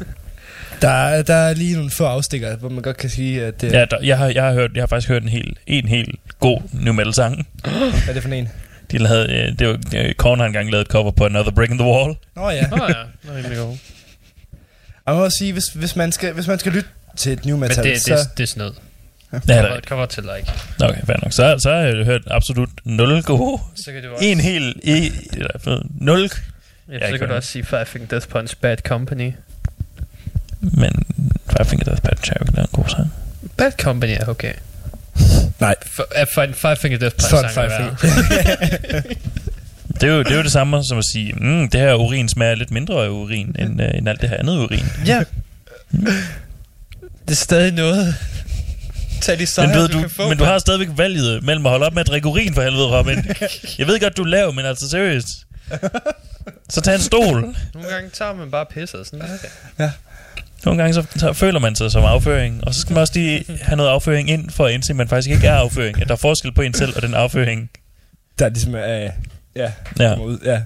Der, er- der er lige nogle få afstikker, hvor man godt kan sige, at det, Ja, der, jeg, har, jeg, har hørt, jeg har faktisk hørt en helt, en helt god New Metal sang. hvad er det for en? De lavede, øh, det var, øh, Korn har engang lavet et cover på Another Brick in the Wall. Nå ja. Nå ja, det er rimelig god. Jeg må også sige, hvis, hvis, man skal, hvis man skal lytte til et new Men metal, det, det, så... det er snød. Ja, Cover, der, cover til like. okay, fair nok. Så, så har jeg hørt absolut nul gode. Så kan du også, En hel... E, eller, nul. ja, jeg så kan du også sige Five Finger Death Punch Bad Company. Men Five Finger Death Punch er jo ikke en god sang. Bad Company er okay. Nej. For, er for en Five Finger Death Punch sang Five er værre. Det er, jo, det er jo det samme som at sige, mm, det her urin smager lidt mindre af urin, end, uh, end alt det her andet urin. Ja. Det er stadig noget. Tag de sejre, Men du, ved, du, du, kan få. men du har stadigvæk valget mellem at holde op med at drikke urin for helvede, Robin. Jeg ved godt, du er lav, men altså seriøst. Så tag en stol. Nogle gange tager man bare pisser sådan. Okay. Nogle gange så, så føler man sig som afføring, og så skal man også lige have noget afføring ind, for at indse, at man faktisk ikke er afføring. At der er forskel på en selv og den afføring. Der er ligesom, øh, ja, Ja. ud, ja.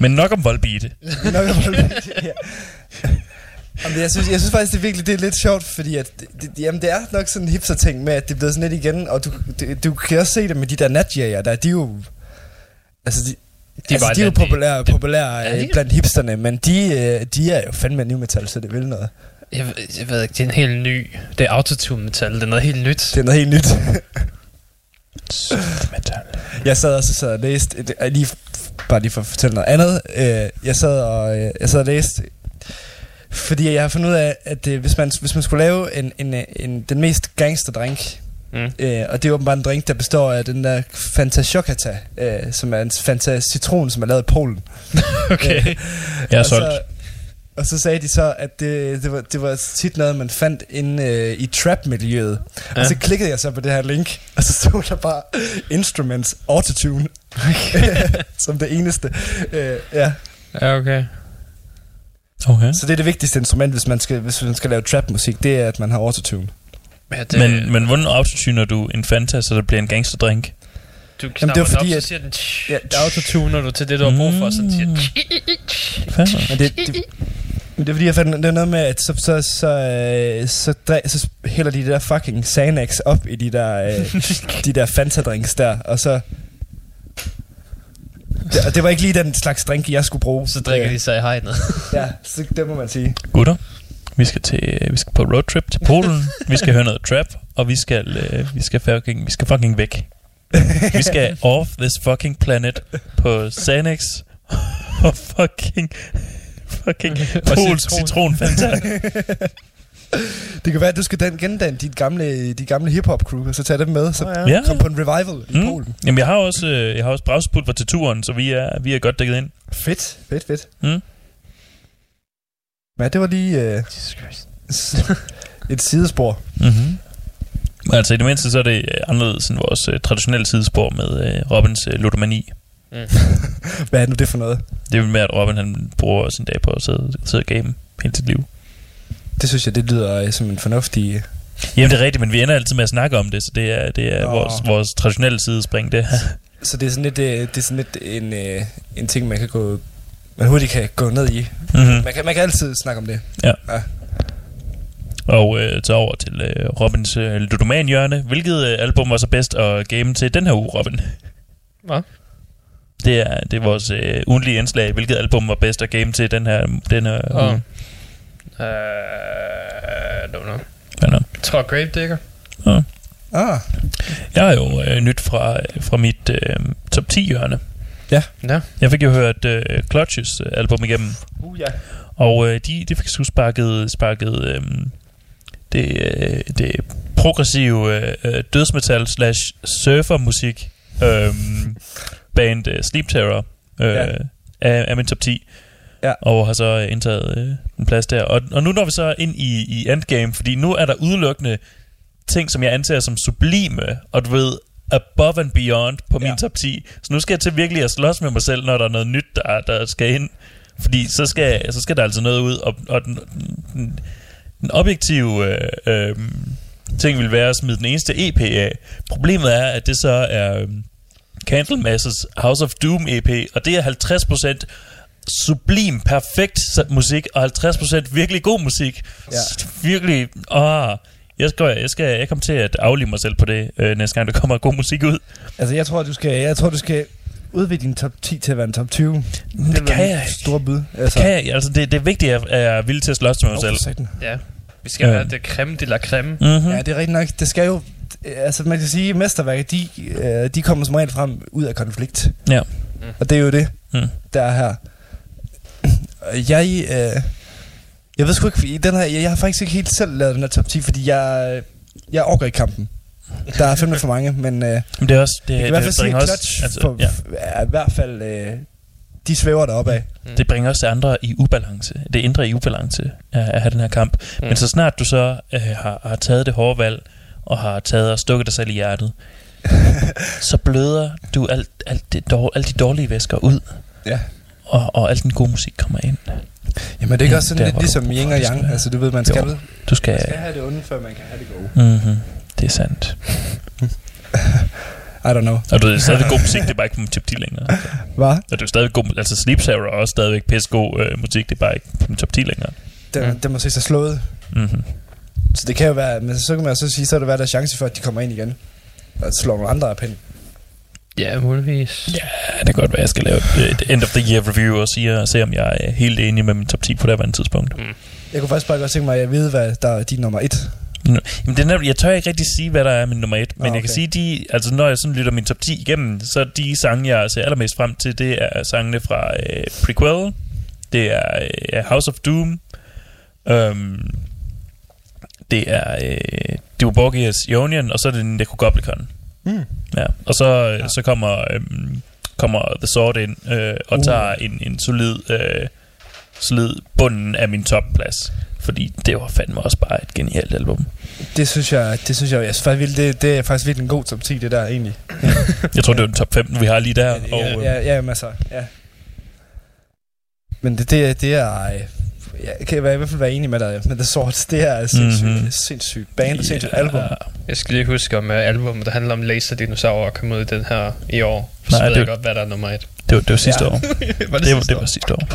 Men nok om voldbeat. Nok at holde- ja. Jamen, jeg, synes, jeg synes faktisk, det er virkelig det er lidt sjovt, fordi at, det, jamen, det er nok sådan en hipster-ting med, at det er blevet sådan lidt igen, og du, det, du kan også se det med de der natjæger, der de er jo... Altså, de, de, altså, de er jo populære, populære Ja, ja, de- blandt hipsterne, men de, øh, de er jo fandme new metal, så det vil noget. Jeg, jeg ved ikke, det er en helt ny... Det er autotune metal, det er noget helt nyt. Det er noget helt nyt. Metal. Jeg sad også og sad og læste, et- øh, lige, bare lige for at fortælle noget andet. Øh, jeg sad og, øh, jeg sad og læste, fordi jeg har fundet ud af, at øh, hvis, man, hvis man skulle lave en, en, øh, en, den mest gangster drink, Mm. øh, og det er åbenbart en drink, der består af den der Fanta Chocata, øh, som er en Fanta citron, som er lavet i Polen. Okay. Jeg er og solgt. Så, og så sagde de så, at det, det, var, det var tit noget, man fandt inde øh, i trap-miljøet. Ja. Og så klikkede jeg så på det her link, og så stod der bare Instruments Autotune. som det eneste. Øh, ja. Ja, okay. Okay. Så det er det vigtigste instrument, hvis man skal, hvis man skal lave trap-musik, det er, at man har autotune. Ja, det, Men, men hvordan autotuner du en Fanta, så det bliver en gangsterdrink? du Jamen, knapper det var den op, fordi, så siger den... Ja, autotuner du til det, du har brug for, så den Mm. siger... Fandme. Men det, det, men det er fordi, jeg fandt det er noget med, at så, så, så, øh, så, dre, så hælder de det der fucking Xanax op i de der, øh, de der Fanta-drinks der, og så... Det, og det var ikke lige den slags drink, jeg skulle bruge. Så drikker Øh, de sig i hegnet. Ja, så det må man sige. Gutter, vi skal, til, vi skal på roadtrip til Polen. vi skal høre noget trap, og vi skal, øh, vi skal, fucking, vi skal fucking væk. Vi skal off this fucking planet på Xanax og fucking fucking Og Pols citron. citron Fanta. Det kan være, at du skal den, gendanne dit gamle, de gamle hip-hop crew, og så tage dem med, så Nå, Ja. kom på en revival i Mm. Polen. Jamen, jeg har også, øh, jeg har også bragspulver til turen, så vi er, vi er godt dækket ind. Fedt, fedt, fedt. Mm. Ja, det var lige øh, Jesus Christ. et sidespor. Mm-hmm. Altså i det mindste så er det øh, anderledes end vores øh, traditionelle sidespor med øh, Robins øh, ludomani. Hvad er nu det for noget? Det er jo med, at Robin han bruger sin dag på at sidde, sidde og game hele sit liv. Det synes jeg, det lyder øh, som en fornuftig... øh, Jamen det er rigtigt, men vi ender altid med at snakke om det, så det er, det er vores, vores traditionelle sidespring, det her. Så det er sådan lidt, øh, det er sådan lidt en, en ting, man kan gå... Man hurtigt kan gå ned i. Mm-hmm. Man kan, man kan altid snakke om det. Og øh, så over til øh, Robins øh, ludoman-hjørne. Hvilket øh, album var så bedst at game til den her uge, Robin? Hvad? Det er, det er vores øh, ugenlige indslag. Hvilket album var bedst at game til den her, den her Åh. uge? Uh, I don't know. Hvad er det? Jeg tror Gravedigger. Ah, Jeg har jo øh, nyt fra, fra mit øh, top 10 hjørne. Ja. Jeg fik jo hørt øh, Clutches øh, album igennem, uh, ja. og øh, de, de fik sgu sparket, sparket øh, det, øh, det progressive øh, øh, dødsmetal slash surfermusik øh, band øh, Sleep Terror øh, Ja. ja. af, af min top 10. Ja. Og har så indtaget øh, en plads der. Og, og nu når vi så ind i, i endgame, fordi nu er der udelukkende ting, som jeg anser som sublime, og du ved, above and beyond på min Ja. top 10. Så nu skal jeg til virkelig at slås med mig selv, når der er noget nyt, der, der skal ind. Fordi så skal, så skal der altså noget ud, og, og den, den, den objektive øh, øh, ting vil være at smide den eneste EP af. Problemet er, at det så er øh, Candlemasses House of Doom EP, og det er 50% sublim, perfekt musik, og 50% virkelig god musik. Ja. Virkelig, åh, jeg skal, jeg skal jeg kommer til at aflive mig selv på det, øh, næste gang der kommer god musik ud. Altså, jeg tror, du skal, jeg tror, du skal udvikle din top 10 til at være en top 20. Det, det kan jeg ikke. Store bud. Altså, Kan jeg, altså det, det er vigtigt, at jeg er villig til at slås med mig selv. Oh, satan. Ja. Vi skal Ja. have det creme de la creme. Mm-hmm. Ja, det er rigtigt nok. Det skal jo... Altså, man kan sige, at mesterværket, de, øh, de kommer som regel frem ud af konflikt. Ja. Og det er jo det, Mm. der er her. Jeg... Øh, jeg ved sgu ikke, i den her, jeg, jeg har faktisk ikke helt selv lavet den her top 10, fordi jeg, jeg overgår i kampen. Der er fandme for mange, men øh, Men det er også... Det, det i det, hvert fald sige, Clutch altså, for, ja, er i hvert fald, øh, de svæver deroppe af. det bringer også andre i ubalance. Det ændrer i ubalance at, at have den her kamp. Mm. Men så snart du så øh, har, har taget det hårde valg, og har taget og stukket dig selv i hjertet, så bløder du alt, alt, det dår, alle de dårlige væsker ud, Ja. og, og al den gode musik kommer ind. Jamen det er ikke også sådan lidt ligesom yin og yang. være. Altså du ved, man skal, Jo. man Du skal... skal have det onde, før man kan have det gode. Mm-hmm. Det er sandt. I don't know. Og du er stadig god musik, det er bare ikke top 10 længere. Hvad? Og det er jo stadig god Altså Sleep Terror er også stadigvæk pissegod øh, musik, det er bare ikke top 10 længere. Den, Mm. den må se sig slået. Mm-hmm. Så det kan jo være, men så kan man så sige, så er der været der chance for, at de kommer ind igen. Og slår nogle andre af pind. Ja, muligvis. Ja, det kan godt være, jeg skal lave et, end of the year review og sige, og se, om jeg er helt enig med min top 10 på det her tidspunkt. Jeg kunne faktisk bare godt tænke mig at vide, hvad der er din nummer et. Jamen, det er, jeg tør ikke rigtig sige, hvad der er min nummer 1, men Nå, jeg kan okay. sige, de, altså når jeg sådan lytter min top 10 igennem, så de sange, jeg ser allermest frem til, det er sangene fra øh, Prequel, det er øh, House of Doom, øhm, det er øh, Duborgias Ionian, og så er det Necrogoblicon. Mm. Ja, og så, ja. så kommer, øhm, kommer The Sword ind øh, og Uh. tager en, en solid, øh, solid bunden af min topplads. Fordi det var fandme også bare et genialt album. Det synes jeg, det synes jeg, jeg synes faktisk, det, det er faktisk virkelig en god top 10, det der egentlig. Jeg tror, det var den top 15, vi har lige der. Og, ja, ja, ja, masser. Ja. Men det, det, det er... øh, Jeg kan i hvert fald være enig med dig med The Swords. Det er sindssygt, Mhm. mm-hmm. sindssygt band og sindssygt album. Jeg skal lige huske om uh, album, der handler om laserdinosaurer, kom ud i den her i år. Så Nej, ved det- jeg godt, hvad der er nummer et. Det var, det var sidste Ja. år. var det, Det var, sidste det år? var sidste år.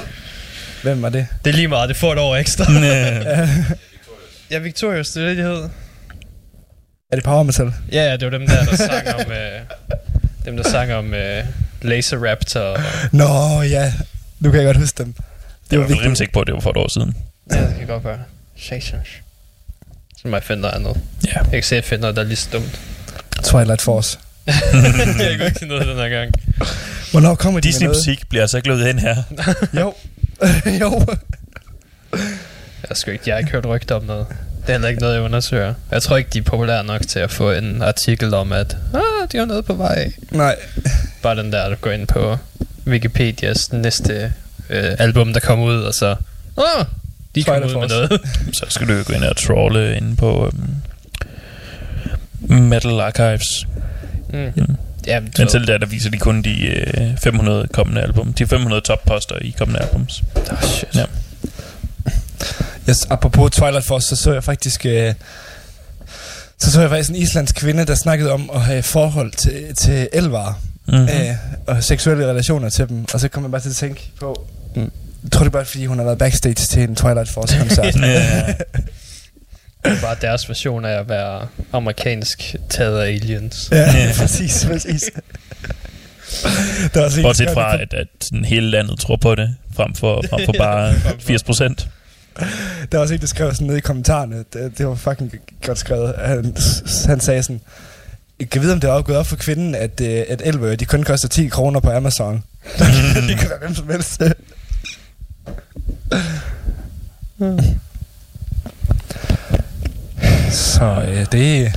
Hvem var det? det er lige meget, det får et år ekstra. Næh. ja, Victorious, det er det, de hed. Er det Power Metal? Ja, ja, det var dem der, der sang om... Uh, dem, der sang om uh, Laser Raptor. Og, Nå, ja. Nu kan jeg godt huske dem. Det var var rimelig sikker på, at det var for et år siden. ja, det kan godt være. Satans. Så må jeg finde noget andet. Ja. Jeg kan se, at jeg finder noget, der er lige så dumt. Twilight Force. jeg kan ikke noget den her gang. Hvornår kommer de Disney musik bliver altså ikke løbet hen her. Jo. jo. Jeg, sgu ikke, jeg har ikke hørt rygter om noget. Det er heller ikke noget, jeg undersøger. Jeg tror ikke, de er populære nok til at få en artikel om, at ah, de har noget på vej. Nej. Bare den der, der går ind på Wikipedias næste øh, album, der kommer ud, og så... Ah, de Twilight ud med noget. Så skal du jo gå ind og trolle inde på um, Metal Archives. mm. Mm. Ja, Men selv der, der viser de kun de øh, 500 kommende album. De 500 topposter i kommende albums. Oh, shit. Ja. Yes, apropos Twilight Force, så så jeg faktisk... Øh, så så jeg faktisk en islandsk kvinde, der snakkede om at have forhold til, til elvar. Mm-hmm. øh, og seksuelle relationer til dem. Og så kom jeg bare til at tænke på, mm, jeg tror det er bare fordi, hun har været backstage til en Twilight Force-koncert. Det er bare deres version af at være amerikansk taget af aliens. ja, Ja. præcis, præcis. der der Bortset fra, at, at sådan hele landet tror på det, frem for, frem for bare 80 procent. Der var også en, der skrev sådan nede i kommentarerne, det, det var fucking godt skrevet. Han, han sagde sådan, jeg kan vide, om det er gået op for kvinden, at, øh, at elver, de kun koster 10 kroner på Amazon. det kan være hvem som helst. Så øh, det, Det,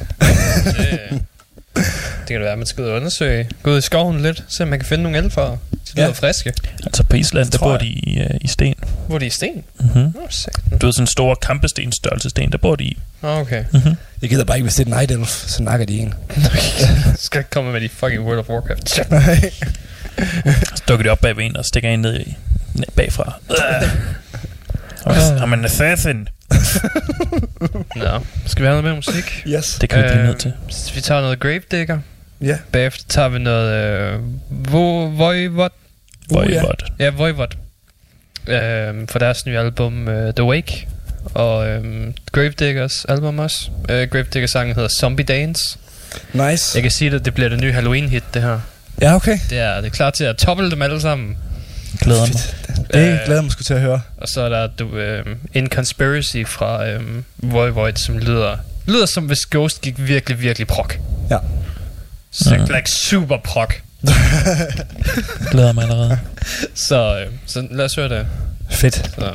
det kan det være, at man skal ud og undersøge. Gå ud i skoven lidt, se om man kan finde nogle elfer. De lyder Ja. friske. Altså på Island, der bor de i, uh, i sten. Hvor er de i sten? Mm-hmm. Oh, satan. Du ved, sådan en stor kampestenstørrelse sten, der bor de i. Oh, okay. Mm-hmm. jeg gider bare ikke, hvis det er Night Elf, så nakker de en. skal ikke komme med de fucking World of Warcraft. Så dukker de op bag en og stikker en ned i ned bagfra. Uh. I'm an assassin. Nå, skal vi have noget mere musik? yes. Det kan vi blive Øh, nødt til. så Vi tager noget Gravedigger. Ja. Bagefter tager vi noget øh, Vo- Voivod. Uh, ja. Voivod. Ja, Voivod. Øh, for deres nye album uh, The Wake. Og øh, Gravediggers album også. Øh, Gravediggers sangen hedder Zombie Dance. Nice. Jeg kan sige det, det bliver det nye Halloween-hit, det her. Ja, okay. Det er, det er klar til at toppe dem alle sammen. Glæder mig. Det Øh, glæder mig sgu til at høre. Og så er der du, øh, en conspiracy fra øh, Voivod, som lyder, lyder som hvis Ghost gik virkelig, virkelig prok. Ja. Så, Mhm. like super prok. Glæder mig allerede. Så, øh, så lad os høre det. Fedt. Så.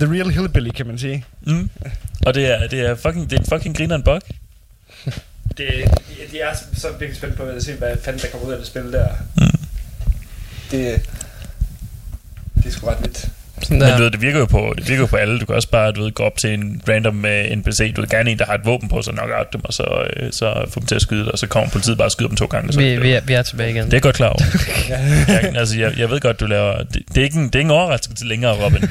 The real hillbilly, kan man sige. Mm. Og det er, det er fucking, det er en fucking grineren bug. Det, de er så virkelig spændt på at se, hvad fanden der kommer ud af det spil der. Mm. Det, det er sgu ret vildt. Sådan Men du ved, det virker jo på, det virker jo på alle. Du kan også bare du ved, gå op til en random uh, NPC. Du ved gerne en, der har et våben på, så nok out dem, og så, uh, så få dem til at skyde dig, og så kommer politiet bare og skyder dem to gange. Så Vi, det, vi, er, vi er tilbage igen. det er godt klar over. jeg, altså, jeg, jeg ved godt, du laver... Det, det, er ikke en, det er ikke en overraskelse længere, Robin.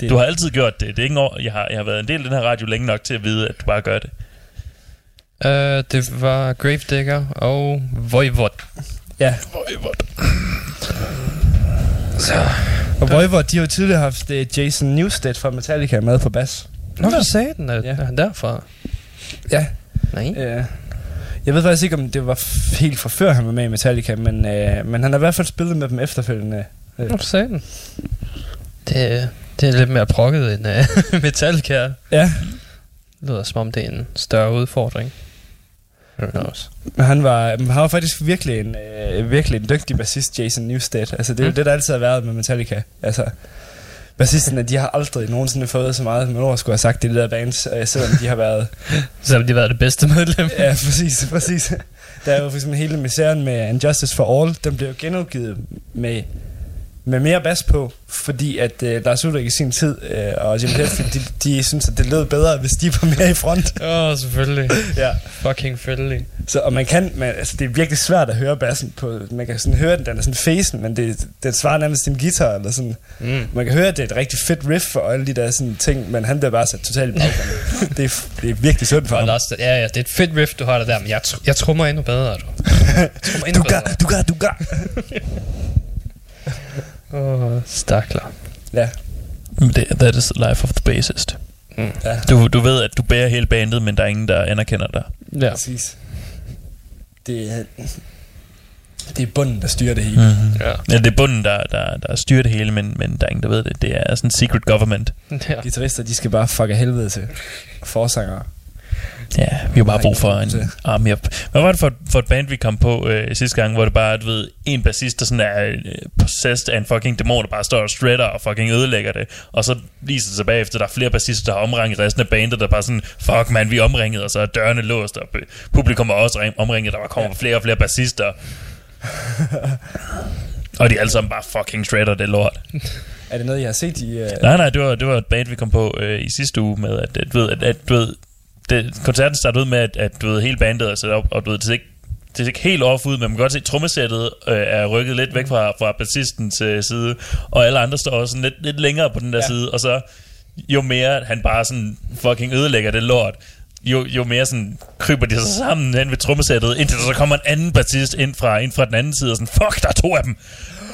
Det- Du har altid gjort det. det er ikke en over, jeg, har, jeg har været en del af den her radio længe nok til at vide, at du bare gør det. Uh, det var Gravedigger og Voivod. Ja. Så. Og Voivod, de har jo tidligere haft uh, Jason Newsted fra Metallica med på bas. Nå, hvad sagde den? Er, Ja. er han derfra? Ja. Nej. Uh, jeg ved faktisk ikke, om det var helt fra før, han var med i Metallica, men, uh, men han har i hvert fald spillet med dem efterfølgende. Nå, hvad sagde den? Det, det er lidt mere prokket end uh, Metallica. Ja, Det lyder som om, det er en større udfordring. Who knows? men han var, han var faktisk virkelig en, uh, virkelig en dygtig bassist, Jason Newsted. Altså, det er jo Mm. det, der altid har været med Metallica. Altså, bassisterne, de har aldrig nogensinde fået så meget, som ord skulle have sagt i det der bands, uh, selvom de har været Selvom de har været det bedste medlem. Ja, præcis, præcis. Der er jo for eksempel hele misæren med Injustice for All, den blev jo genudgivet med, med mere bas på, fordi at uh, Lars Ulrik i sin tid uh, og Jim Hetfield, de, de synes, at det lød bedre, hvis de var mere i front. Åh, oh, selvfølgelig. ja. Fucking friendly. Så, og man kan, man, altså det er virkelig svært at høre bassen på, man kan sådan høre den, den er sådan facen, men det, den svarer nærmest til en guitar, eller sådan. Mm. Man kan høre, at det er et rigtig fedt riff og alle de der sådan ting, men han bliver bare sat totalt i baggrunden. det, er, det er virkelig synd for Og ham. Lars, ja, ja, det er et fedt riff, du har der der, men jeg, tr- jeg trummer endnu bedre, du. Jeg trummer endnu Du gør, bedre. du gør, du gør. Åh, stakler. Ja, Det, that is the life of the bassist. Mm. ja, Du, du ved, at du bærer hele bandet, men der er ingen, der anerkender dig. Ja. præcis. Det er, det er bunden, der styrer det hele. Mm-hmm. Ja. Ja, det er bunden, der, der, der styrer det hele, men, men der er ingen, der ved det. Det er sådan en secret government. ja. Guitarister, de skal bare fuck af helvede til. Forsangere. Ja, vi har bare brug for en army of... Hvad var det for, for et band, vi kom på øh, sidste gang, hvor det bare, du ved, en bassist, der sådan er øh, possessed af en fucking dæmon, der bare står og shredder og fucking ødelægger det. Og så viser det sig bagefter, der er flere bassister, der har omringet resten af bandet, der bare sådan, fuck man, vi er omringet, og så er dørene låst, og publikum er også ring- omringet, der kommer flere og flere bassister. og de alle sammen bare fucking shredder, det lort. Er det noget, jeg har set i... Uh... Nej, nej, det var, det var et band, vi kom på øh, i sidste uge med, at, at, ved, at, at ved, det, koncerten startede ud med, at, at du ved, hele bandet er sat op, og du ved, det er ikke det ser ikke helt off ud, men man kan godt se, at trommesættet øh, er rykket lidt væk fra, fra bassistens øh, side, og alle andre står også sådan lidt, lidt længere på den der Ja. side, og så jo mere han bare sådan fucking ødelægger det lort, jo, jo mere sådan kryber de sig sammen hen ved trommesættet, indtil der så kommer en anden bassist ind fra, ind fra den anden side, og sådan, fuck, der er to af dem.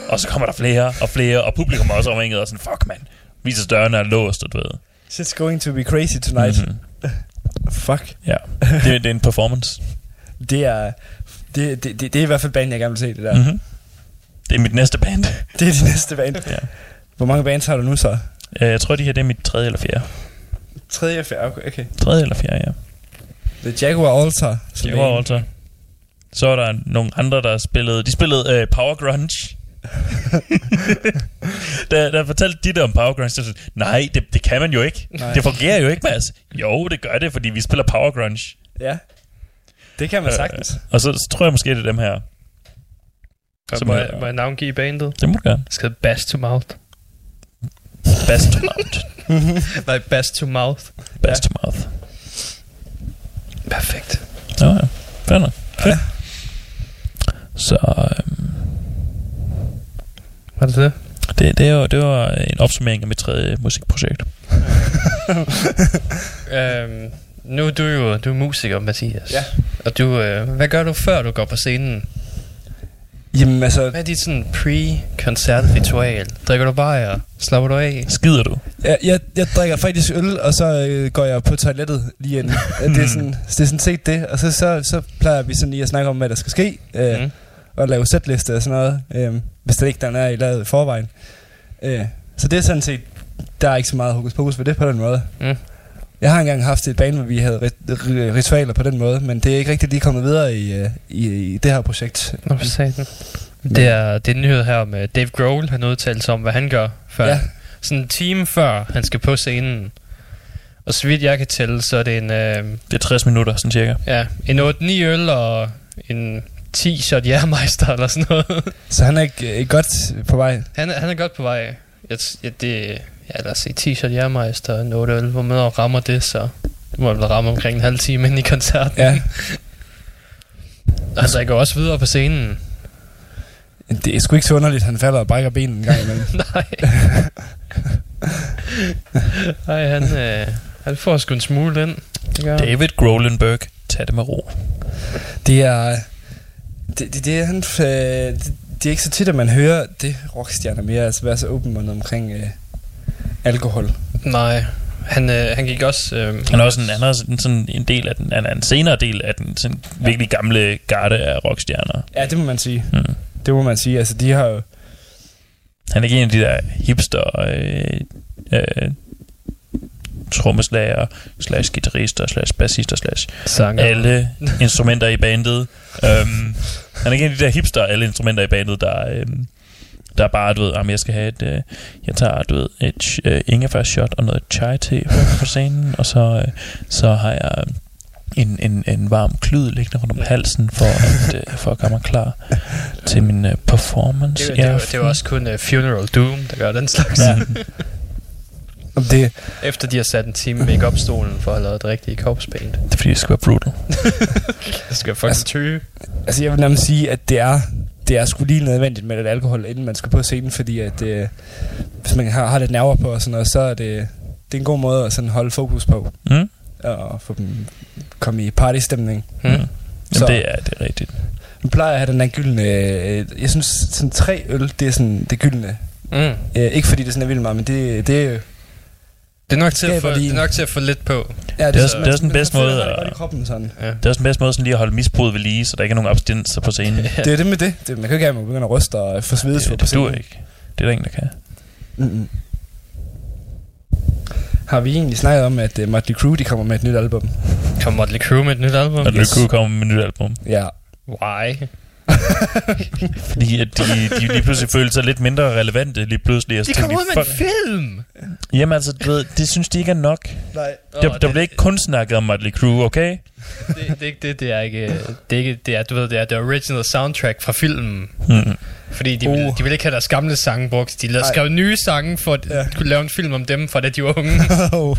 Og så kommer der flere og flere, og publikum er også omringet, og sådan, fuck mand, viser dørene er låst, og du ved. Shit's going to be crazy tonight. Mhm. Mm-hmm. Fuck. Ja, det, det er en performance. Det er... Det, det, det, det er i hvert fald banen, jeg gerne vil se, det der. Mm. Mm-hmm. Det er mit næste band. Det er det næste band. Ja. Hvor mange bands har du nu så? Øh, Jeg tror, de her det er mit tredje eller fjerde. Tredje og fjerde, okay. okay. Tredje eller fjerde, ja. The Jaguar Altar. en- altså. Så var der nogle andre, der spillede... De spillede øh, Power Grunge. da, da fortalte de der om Power Grunge, så sagde jeg, nej, det, det kan man jo ikke. Nej. Det fungerer jo ikke, Mads. Jo, det gør det, fordi vi spiller Power Grunge. Ja. Det kan man sagtens. Øh, og så, så tror jeg måske, det er dem her. Så må, er- jeg, må jeg navngive bandet? Det må du gerne. Det skal Bass to Mouth. Bass to mouth. Nej, Bass to Mouth. Bass to mouth. Perfekt. Nå ja, fair nok. Fedt. Så øhm, Var det det? det, det, var, det var en opsummering af mit tredje musikprojekt. Øhm, nu er du jo du er musiker, Mathias. Ja. Og du, øh, hvad gør du før du går på scenen? Jamen altså, Hvad er dit sådan pre-koncertritual? Drikker du bare og slapper du af? Skider du? jeg, jeg, jeg drikker faktisk øl, og så øh, går jeg på toilettet lige ind. det, er sådan, det er sådan set det. Og så, så, så plejer vi sådan lige at snakke om, hvad der skal ske. Øh, Mm. og lave setliste og sådan noget, øh, hvis der ikke der er i lavet i forvejen. Øh, så det er sådan set, der er ikke så meget hokus pokus ved det på den måde. Mm. Jeg har engang haft et band, hvor vi havde rit- ri- ritualer på den måde, men det er ikke rigtig lige kommet videre i, øh, i, i det her projekt. Nå, for satan. Det er, det er nyhed her med Dave Grohl, han udtalte sig om, hvad han gør, før, ja. sådan en time før han skal på scenen. Og så vidt jeg kan tælle, så er det en, øh, Det er 60 minutter, sådan cirka. ja, en 8-9 øl og en 10 shot jærmeister eller sådan noget. Så han er ikke, ikke godt på vej. han, er, han er godt på vej. Jeg, ja, det, ja, lad os se, 10 shot jærmeister og en 8 øl. Hvor meget rammer det, så det må vel ramme omkring en halv time ind i koncerten. Ja. Altså, jeg går også videre på scenen. Det er sgu ikke så underligt, han falder og brækker benen en gang imellem. Nej. Nej, han, øh, han får sgu en smule ind. David Grolenberg, tag det med ro. Det er... Det, det, det, er han, øh, det, det er ikke så tit, at man hører det rockstjerner mere, altså være så åben omkring øh, alkohol. Nej, han, øh, han gik også... Øh, Han er også en, han er en, sådan en del af den, han er en senere del af den sådan virkelig gamle garde af rockstjerner. Ja, det må man sige. Mm. Det må man sige. Altså, de har jo... Han er ikke en af de der hipster øh, øh, trommeslager, slash guitarister, slash bassister, slash sanger. alle instrumenter i bandet. Um, han er ikke en af de der hipster, alle instrumenter i bandet, der, um, der er bare, du ved, jamen, jeg skal have et, uh, jeg tager, du ved, et uh, ingefær shot og noget chai te på scenen, og så, uh, så har jeg en, en, en varm klud liggende rundt om halsen, for at, uh, for at gøre mig klar til min uh, performance. Det, det, det var også kun uh, Funeral Doom, der gør den slags. Ja. Om det, Efter de har sat en time make stolen for at have lavet et rigtigt korpspaint. Det er fordi, det skal være brutal. Det skal faktisk Altså- tøge. altså, jeg vil nærmest sige, at det er, det er sgu lige nødvendigt med lidt alkohol, inden man skal på scenen, fordi at, øh, hvis man har, har lidt nerver på og sådan noget, så er det, det er en god måde at sådan holde fokus på, Mm? og få dem komme i partystemning. Mm. Jamen, Så- det er, det er rigtigt. Man plejer at have den der gyldne... Øh, jeg synes, sådan tre øl, det er sådan det gyldne. Mm. Øh, ikke fordi det sådan er vildt meget, men det, det er. Det er, nok til at få, det er nok til at få lidt på. Ja, Det er også- det er også den bedste måde at... kroppen sådan. Ja. Det er også den bedste måde sådan lige at holde misbruget ved lige, så der ikke er nogen abstinenser på scenen. Det er det med det. det man kan jo ikke have, at man begynder at ryste og få svedesur det, på det duer scenen. ikke. Det er der ingen, der kan. Mm-mm. Har vi egentlig snakket om, at uh, Motley Crue de kommer med et nyt album? Kommer Motley Crue med et nyt album? Og yes. Crew kommer med et nyt album. Ja. Why? Fordi at de, de lige pludselig følte sig lidt mindre relevante lige pludselig. Og så De kommer ud med en film! Jamen altså, du ved, det synes de ikke er nok. Nej. Der, Åh, der det- bliver ikke kun snakket om Motley Crue, okay? det, det, er ikke det, det er ikke, det er ikke, det er, du ved, det er det original soundtrack fra filmen. Mm. Fordi de, Uh. de vil ikke have deres gamle sange brugt. De lavede skrev nye sange for at Ja. kunne lave en film om dem, fra da de var unge.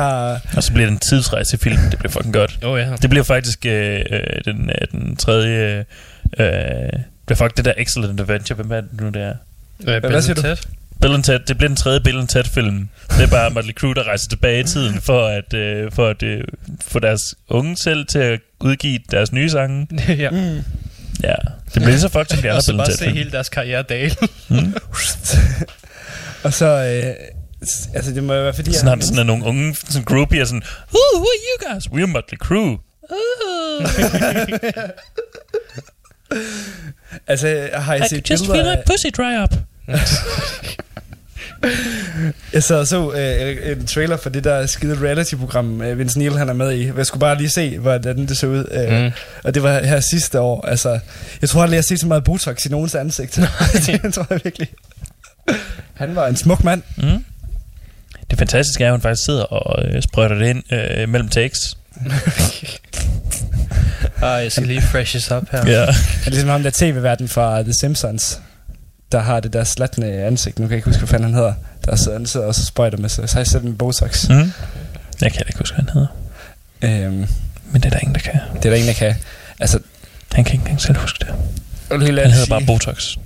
jeg, Og så bliver det en tidsrejsefilm. Det bliver fucking godt. Oh, ja. Det bliver faktisk øh, øh, den, øh, den tredje... Øh, det bliver faktisk det der Excellent Adventure. Hvem er det nu, det er? Øh, hvad siger du? Ted. Bill and Ted, det bliver den tredje Bill and Ted film. Det er bare Motley Crue, der rejser tilbage i tiden for at, øh, for at øh, få deres unge selv til at udgive deres nye sange. ja. mm, Ja, det bliver så fucked som de Og andre så Bill and bare Ted se film. hele deres karriere dale. Mm. og så... Øh, altså, det må jo være, fordi... jeg- Snart sådan er nogle unge sådan groupier sådan, Ooh, who are you guys? We're Motley Crue. Ooh, Altså, har I I set just billeder feel my pussy dry up. Jeg sad og så øh, en trailer for det der skide reality-program, øh, Vince Neil han er med i. Jeg skulle bare lige se, hvordan det så ud. Øh, Mm. Og det var her sidste år. Altså, jeg tror aldrig, jeg har set så meget Botox i nogens ansigt. det tror jeg virkelig. Han var en smuk mand. Mm. Det fantastiske er, at hun faktisk sidder og øh, sprøjter det ind øh, mellem takes. Ah, jeg skal lige freshes up her. Ja. Han er ligesom ham der tv-verden fra The Simpsons, der har det der slatne ansigt. Nu kan jeg ikke huske, hvad fanden han hedder. Der sidder, han sidder og så sprøjter med sig. Så har jeg selv med Botox. Mm. Jeg kan ikke huske, hvad han hedder. Øhm, Men det er der ingen, der kan. det er der ingen, der kan. Altså, Han kan ikke engang selv huske det. Han hedder bare sige, Botox.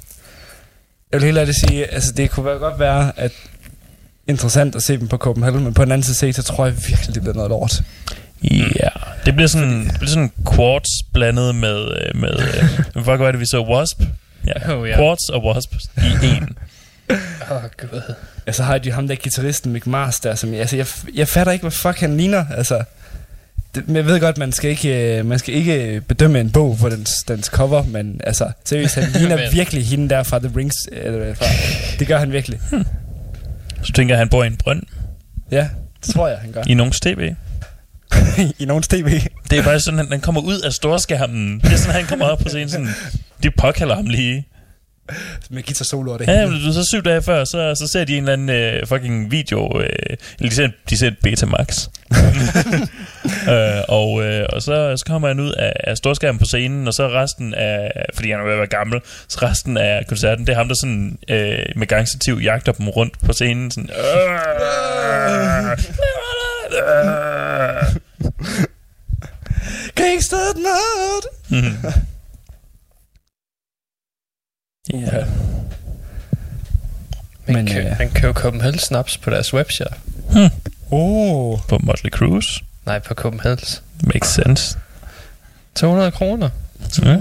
jeg vil helt ærligt sige, altså det kunne godt være, at interessant at se dem på Copenhagen, men på den anden side set, så tror jeg virkelig, det bliver noget lort. Ja, det bliver sådan, det bliver sådan quartz blandet med, øh, med øh, hvad fuck var det, vi så? Wasp? Ja, Oh, ja. quartz og wasp i en. Åh, oh, gud. Altså har de ham der guitaristen Mick Mars der, som jeg, altså jeg, jeg fatter ikke, hvad fuck han ligner, altså. Det, men jeg ved godt, man skal ikke, øh, man skal ikke bedømme en bog på dens, dens cover, men altså, seriøst, han ligner virkelig hende der fra The Rings, eller fra, det gør han virkelig. Så tænker jeg, han bor i en brønd Ja, det tror jeg, han gør. i nogens tv. I nogens tv. Det er faktisk sådan, at han kommer ud af storskærmen. Det er sådan, han kommer op på scenen sådan, de påkalder ham lige. Med guitar solo og det Ja, men du så syv dage før, så, så ser de en eller anden øh, fucking video, øh, eller de ser, de ser et Betamax. øh, og, øh, og så, så kommer han ud af, af storskærmen på scenen, og så resten af, fordi han er ved at være gammel, så resten af koncerten, det er ham, der sådan øh, med gangstativ jagter dem rundt på scenen. Sådan, Gangster Nerd! Ja. Man, Men, kan, øh, man kan jo Copenhagen Snaps på deres webshop. Oh. På Motley Crue. Nej, på Copenhagen. Makes sense. 200 kroner. Ja.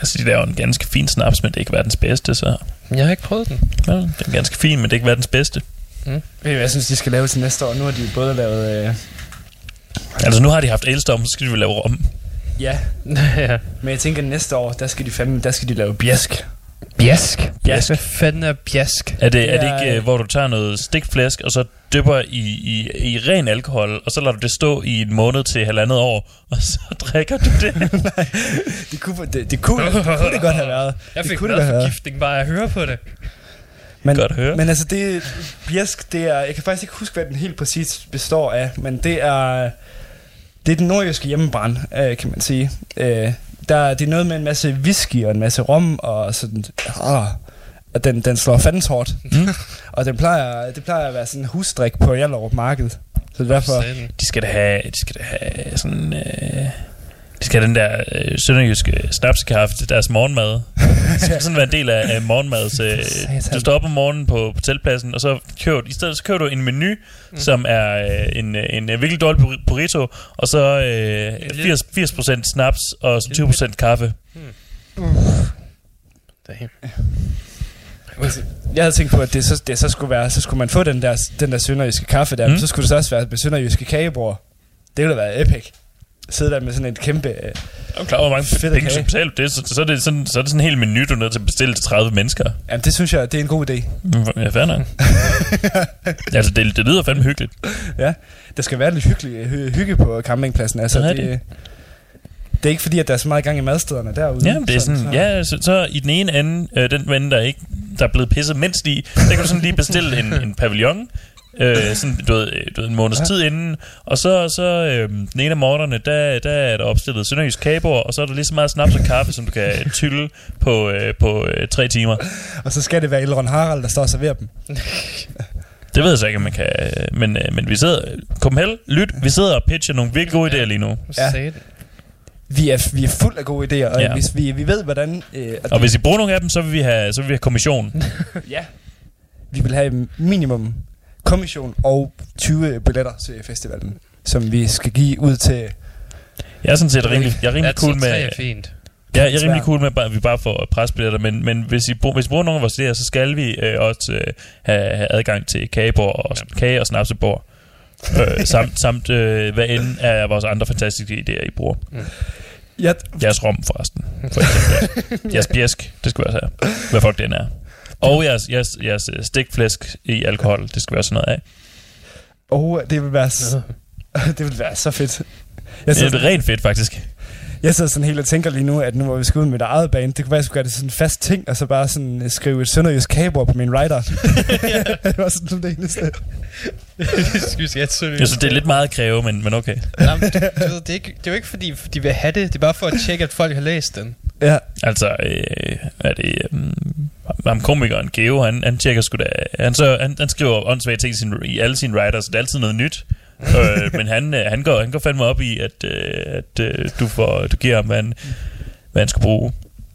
Altså, de laver en ganske fin snaps, men det er ikke verdens bedste, så... Jeg har ikke prøvet den. Ja, den er ganske fin, men det er ikke verdens bedste. Ved du, hvad jeg synes, de skal lave til næste år? Nu har de både lavet... Øh, Altså, nu har de haft Elstorm, så skal de vel lave rom. Ja, men jeg tænker næste år, der skal de fandme, der skal de lave bjæsk. Bjask. Bjask. Hvad fanden er bjask? Er det, er det ikke, øh, hvor du tager noget stikflæsk, og så dypper i, i, i ren alkohol, og så lader du det stå i en måned til halvandet år, og så drikker du det? Det kunne det, det, kunne, det, kunne det godt have været. Jeg det fik kunne det været. madforgiftning bare at høre på det. Men, Godt høre. Men altså det, bjæsk, det er, jeg kan faktisk ikke huske, hvad den helt præcis består af, men det er, det er den nordjyske hjemmebrand, øh, kan man sige. Øh, der, det er noget med en masse whisky og en masse rom, og sådan, ah, og den, den slår fandens hårdt. Mm. og den plejer, det plejer at være sådan en husdrik på Hjallerup Marked. Så det er derfor. De skal da have, de skal da have sådan... Øh, de skal have den der øh, sønderjyske snapskaffe til deres morgenmad. Det skal sådan være en del af, af morgenmads. Øh, du står op om morgenen på, på teltpladsen, og så køber, i stedet så køber du en menu, mm. som er øh, en, øh, en øh, virkelig dårlig burri- burrito, og så øh, 80, 80% snaps og 20% kaffe. Damn. jeg havde tænkt på, at det så, det så skulle være, så skulle man få den der, den der sønderjyske kaffe der, Mm. mm. men så skulle det så også være med sønderjyske kagebord. Det ville da være epic. Sidde der med sådan et kæmpe... Øh, Jeg er klar, hvor mange Fedt penge du kage. skal betale for det, så, så, er det sådan, så er det sådan en hel menu, du er nødt til at bestille til 30 mennesker. jamen, det synes jeg, det er en god idé. Ja, fair nok. altså, det, det lyder fandme hyggeligt. Ja, der skal være lidt hyggelig, hy- hygge på campingpladsen. Altså, Det er det, det, er ikke fordi, at der er så meget gang i madstederne derude. Ja, det er sådan, så, ja, så, så i den ene ende, øh, den ven, der ikke der er blevet pisset mindst i, der kan du sådan lige bestille en, en pavillon, øh, sådan, du ved, øh, du ved, en måneds Ja. tid inden, og så, så øh, den ene af morgenerne, der, der er der opstillet sønderjysk kagebord, og så er der lige så meget snaps og kaffe, som du kan tylle på, øh, på øh, tre timer. Og så skal det være Elrond Harald, der står og serverer dem. Det ved jeg så ikke, om man kan, øh, men, øh, men vi sidder, kom held, lyt, vi sidder og pitcher nogle virkelig gode idéer lige nu. Ja. Vi er, vi er fuld af gode idéer, og Ja. ja. hvis vi, vi ved, hvordan... Øh, Og hvis I bruger nogle af dem, så vil vi have, så vil vi have kommission. Ja. Vi vil have minimum kommission og 20 billetter til festivalen, som vi skal give ud til... Jeg er sådan set rimelig, jeg er rimelig cool med, er fint. Ja, jeg er rimelig cool med, at vi bare får presbilletter, men, men hvis, I, hvis I bruger nogle af vores idéer, så skal vi øh, også øh, have, have adgang til kagebord og ja. kage og snapsebord. øh, samt samt øh, hvad end af vores andre fantastiske idéer, I bruger. Ja, Jeres rom, forresten. For eksempel. ja. Jeres bjæsk, det skal vi også have. Hvad folk den er. Og jeres, jeres, jeres øh, stikflæsk i alkohol, det skal vi også have noget af. og det vil være, s- det vil være så fedt. Jeg Det er rent fedt, faktisk. jeg sidder sådan helt og tænker lige nu, at nu hvor vi skal ud med det eget band, det kunne være, at jeg skulle gøre det sådan en fast ting, og så bare sådan øh, skrive et sønderjysk kagebord på min writer. det var sådan det eneste. Vi skal have et Jeg synes, det er lidt meget at kræve, men, men okay. Jamen, du, du det, er ikke, det er jo ikke fordi, de vil have det. Det er bare for at tjekke, at folk har læst den. Ja, Altså, øh, er det... Øh, ham komikeren Geo, han, han tjekker sgu da... Han, så, han, han skriver åndssvage ting i, sin, i alle sine writers, det er altid noget nyt. øh, men han, øh, han, går, han går fandme op i, at, øh, at øh, du, får, du giver ham, hvad han, hvad han skal bruge.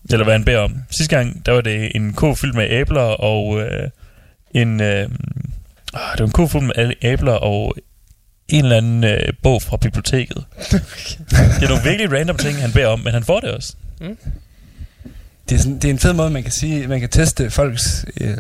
Eller hvad han beder om. Sidste gang, der var det en ko fyldt med æbler og øh, en... Øh, øh, det var en ko fyldt med æbler og en eller anden øh, bog fra biblioteket. det er nogle virkelig random ting, han beder om, men han får det også. Det er, sådan, det er en fed måde, man kan sige, man kan teste folks øh,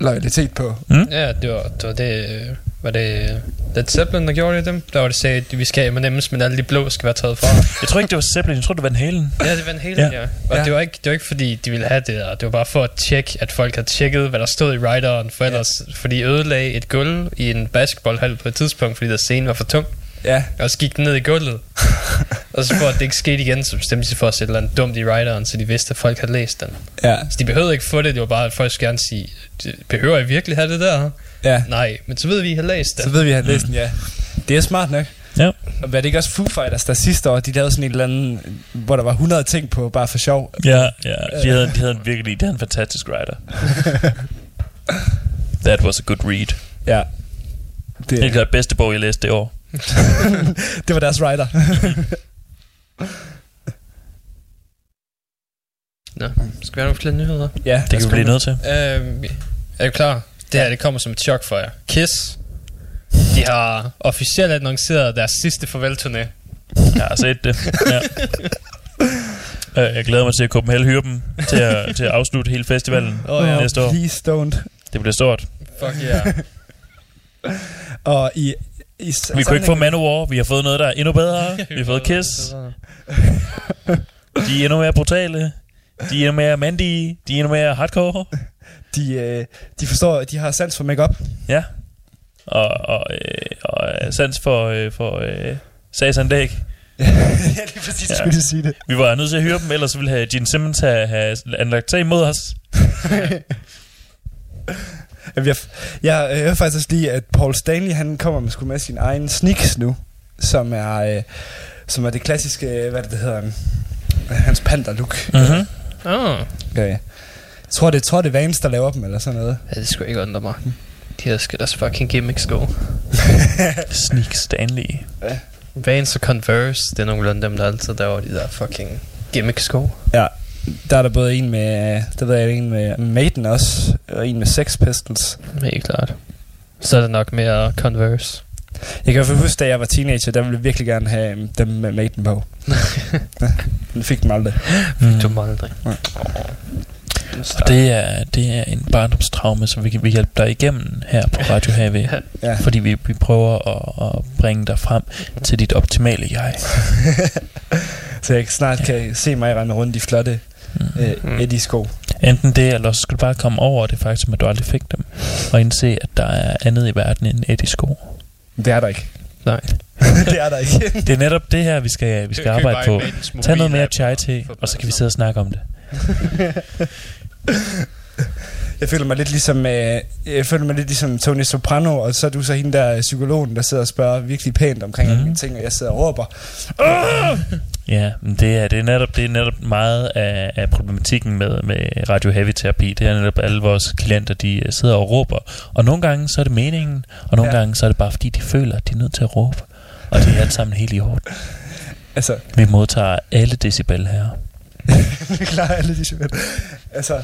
loyalitet på. Ja, det var det, var det øh, var det Led Zeppelin, der gjorde det dem. Der var det sagde, at vi skal have M&M's, men alle de blå skal være taget fra. Jeg tror ikke, det var Zeppelin, jeg tror, det var Van Halen. ja, det var en hel Ja. ja. ja. Og Ja. det, var ikke, det var ikke fordi, de ville have det der. Det var bare for at tjekke, at folk havde tjekket, hvad der stod i writeren. For ellers, fordi de ødelagde et gulv i en basketballhal på et tidspunkt, fordi der scene var for tung. Ja, Og så gik den ned i gulvet. og så for at det ikke skete igen, så bestemte de sig for at sætte et eller andet dumt i writeren, så de vidste, at folk havde læst den. Ja, Så de behøvede ikke få det, det var bare, at folk skulle gerne sige, "Det- behøver I virkelig have det der? ja. Nej, men så ved vi, at I har læst det. Så ved vi, at han læste den, ja. Det er smart nok. Ja. Og var det ikke også Foo Fighters, der sidste år, de lavede sådan en eller anden, hvor der var 100 ting på, bare for sjov. Ja, ja. De havde, de havde en virkelig, de havde en fantastisk writer. That was a good read. Ja. Det er Det, klart bedste bog, jeg læste det år. det var deres writer. Nå, skal vi have nogle flere nyheder? ja, Det kan vi blive nødt til. Øhm, er du klar? Det her, det kommer som et chok for jer. Kiss, de har officielt annonceret deres sidste farvelturné. Jeg har set det. Ja. Øh, Jeg glæder mig til at Copenhagen hyre dem til at, til at afslutte hele festivalen Åh, ja. næste år. Please don't. Det bliver stort. Fuck yeah. Og i, i Vi kunne ikke få Manowar. Vi har fået noget, der er endnu bedre. Vi har fået Kiss. De er endnu mere brutale. De er endnu mere mandige. De er endnu mere hardcore. De, øh, de forstår, de har sans for makeup. Ja. Og, og, øh, og øh, sans for, øh, for øh, sagsanlæg. ja, lige præcis, Ja. skulle sige det. Vi var nødt til at hyre dem, ellers ville have Gene Simmons have, have anlagt sag imod os. Jeg, jeg, jeg hører faktisk også lige, at Paul Stanley, han kommer med, sgu med sin egen sneaks nu, som er, øh, som er det klassiske, øh, hvad det, hedder, hans panda-look. Mm-hmm. Oh. Okay. Jeg tror, det, tror, det er Vans, der laver dem, eller sådan noget. Ja, det skulle ikke undre mig. De her skal deres fucking gimmicks gå. Sneak Stanley. Vans og Converse, det er nogle af dem, der altid laver de der fucking gimmicks gå. Ja, der er der både en med, der ved jeg, en med Maiden også, og en med Sex Pistols. Helt klart. Så er det nok mere Converse. Jeg kan i huske, da jeg var teenager, der ville jeg virkelig gerne have øhm, dem med Maiden på. ja, men fik dem aldrig. Mm. Du må aldrig. Ja. Og det er, det er en barndomstraume, som vi kan vi hjælpe dig igennem her på Radio HV. Ja. Fordi vi, vi prøver at, at bringe dig frem til dit optimale jeg. Så jeg snart Ja. kan se mig rende rundt i flotte Mm. øh, Eddie-sko. Enten det, eller så skal du bare komme over det faktum, at du aldrig fik dem. Og indse, at der er andet i verden end Eddie-sko. Det er der ikke. Nej. det er der ikke. Det er netop det her, vi skal, vi skal arbejde på. Tag noget mere chai få og så kan vi sidde og snakke om det. Jeg føler mig lidt ligesom, øh, jeg føler mig lidt ligesom Tony Soprano, og så er du så hende der psykologen, der sidder og spørger virkelig pænt omkring mm. alle ting, og jeg sidder og råber. Ja, men det er, det er, netop, det er netop meget af, af problematikken med, med Radio Heavy Terapi. Det er netop alle vores klienter, de øh, sidder og råber. Og nogle gange så er det meningen, og nogle Ja. gange så er det bare fordi, de føler, at de er nødt til at råbe. Og det er alt sammen helt i orden. Altså, Vi modtager alle decibel her. vi klarer alle de simpelthen. Altså,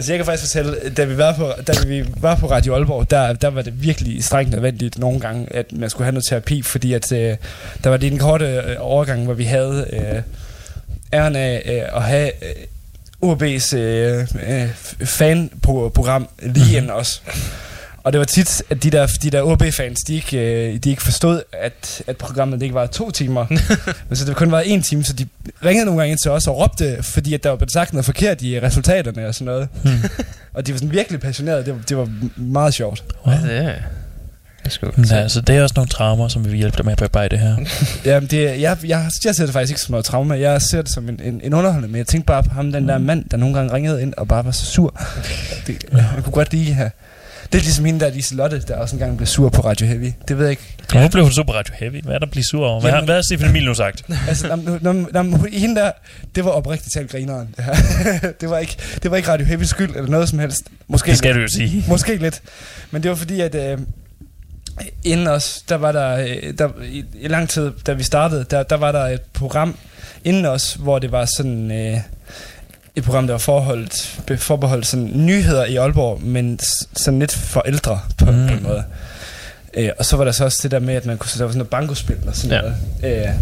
altså jeg kan faktisk fortælle, da vi var på, da vi var på Radio Aalborg, der, der var det virkelig strengt nødvendigt nogle gange, at man skulle have noget terapi, fordi at, øh, der var lige en korte øh, overgang, hvor vi havde øh, æren af øh, at have øh, UAB's øh, øh, fan-program lige Mhm. inden os. Og det var tit, at de der, de der OB-fans, de ikke, øh, de ikke forstod, at, at programmet det ikke var to timer. Men så det kun var en time, så de ringede nogle gange ind til os og råbte, fordi at der var blevet sagt noget forkert i resultaterne og sådan noget. Hmm. Og de var sådan virkelig passionerede. Det var, det var meget sjovt. Wow. Ja, det er Men altså, det er også nogle traumer, som vi vil hjælpe dig med at bearbejde her. Jamen, det, jeg, jeg, jeg ser det faktisk ikke som noget traume. Jeg ser det som en, en, en underholdning. Men jeg tænkte bare på ham, den der mand, der nogle gange ringede ind og bare var så sur. Det, jeg kunne godt lige have... Det er ligesom hende der, Liselotte, der også engang blev sur på Radio Heavy. Det ved jeg ikke. Nu blev hun super Radio Heavy. Hvad er der at blive sur over? Hvad, Jamen- hvad har Stefan Emil nu sagt? Altså, nam, nam, nam, hende der, det var oprigtigt talt grineren. Det, det, var ikke, det var ikke Radio Heavy skyld eller noget som helst. Måske Det skal du jo sige. Måske lidt. Men det var fordi, at øh, inden os, der var der, øh, der i, i lang tid, da vi startede, der, der var der et program inden os, hvor det var sådan øh, et program, der var forholdt, be- forbeholdt sådan nyheder i Aalborg, men sådan lidt for ældre på, Mm. mm. på en måde. Øh, og så var der så også det der med, at man kunne, der var sådan noget bankospil og sådan Ja. noget. Øh,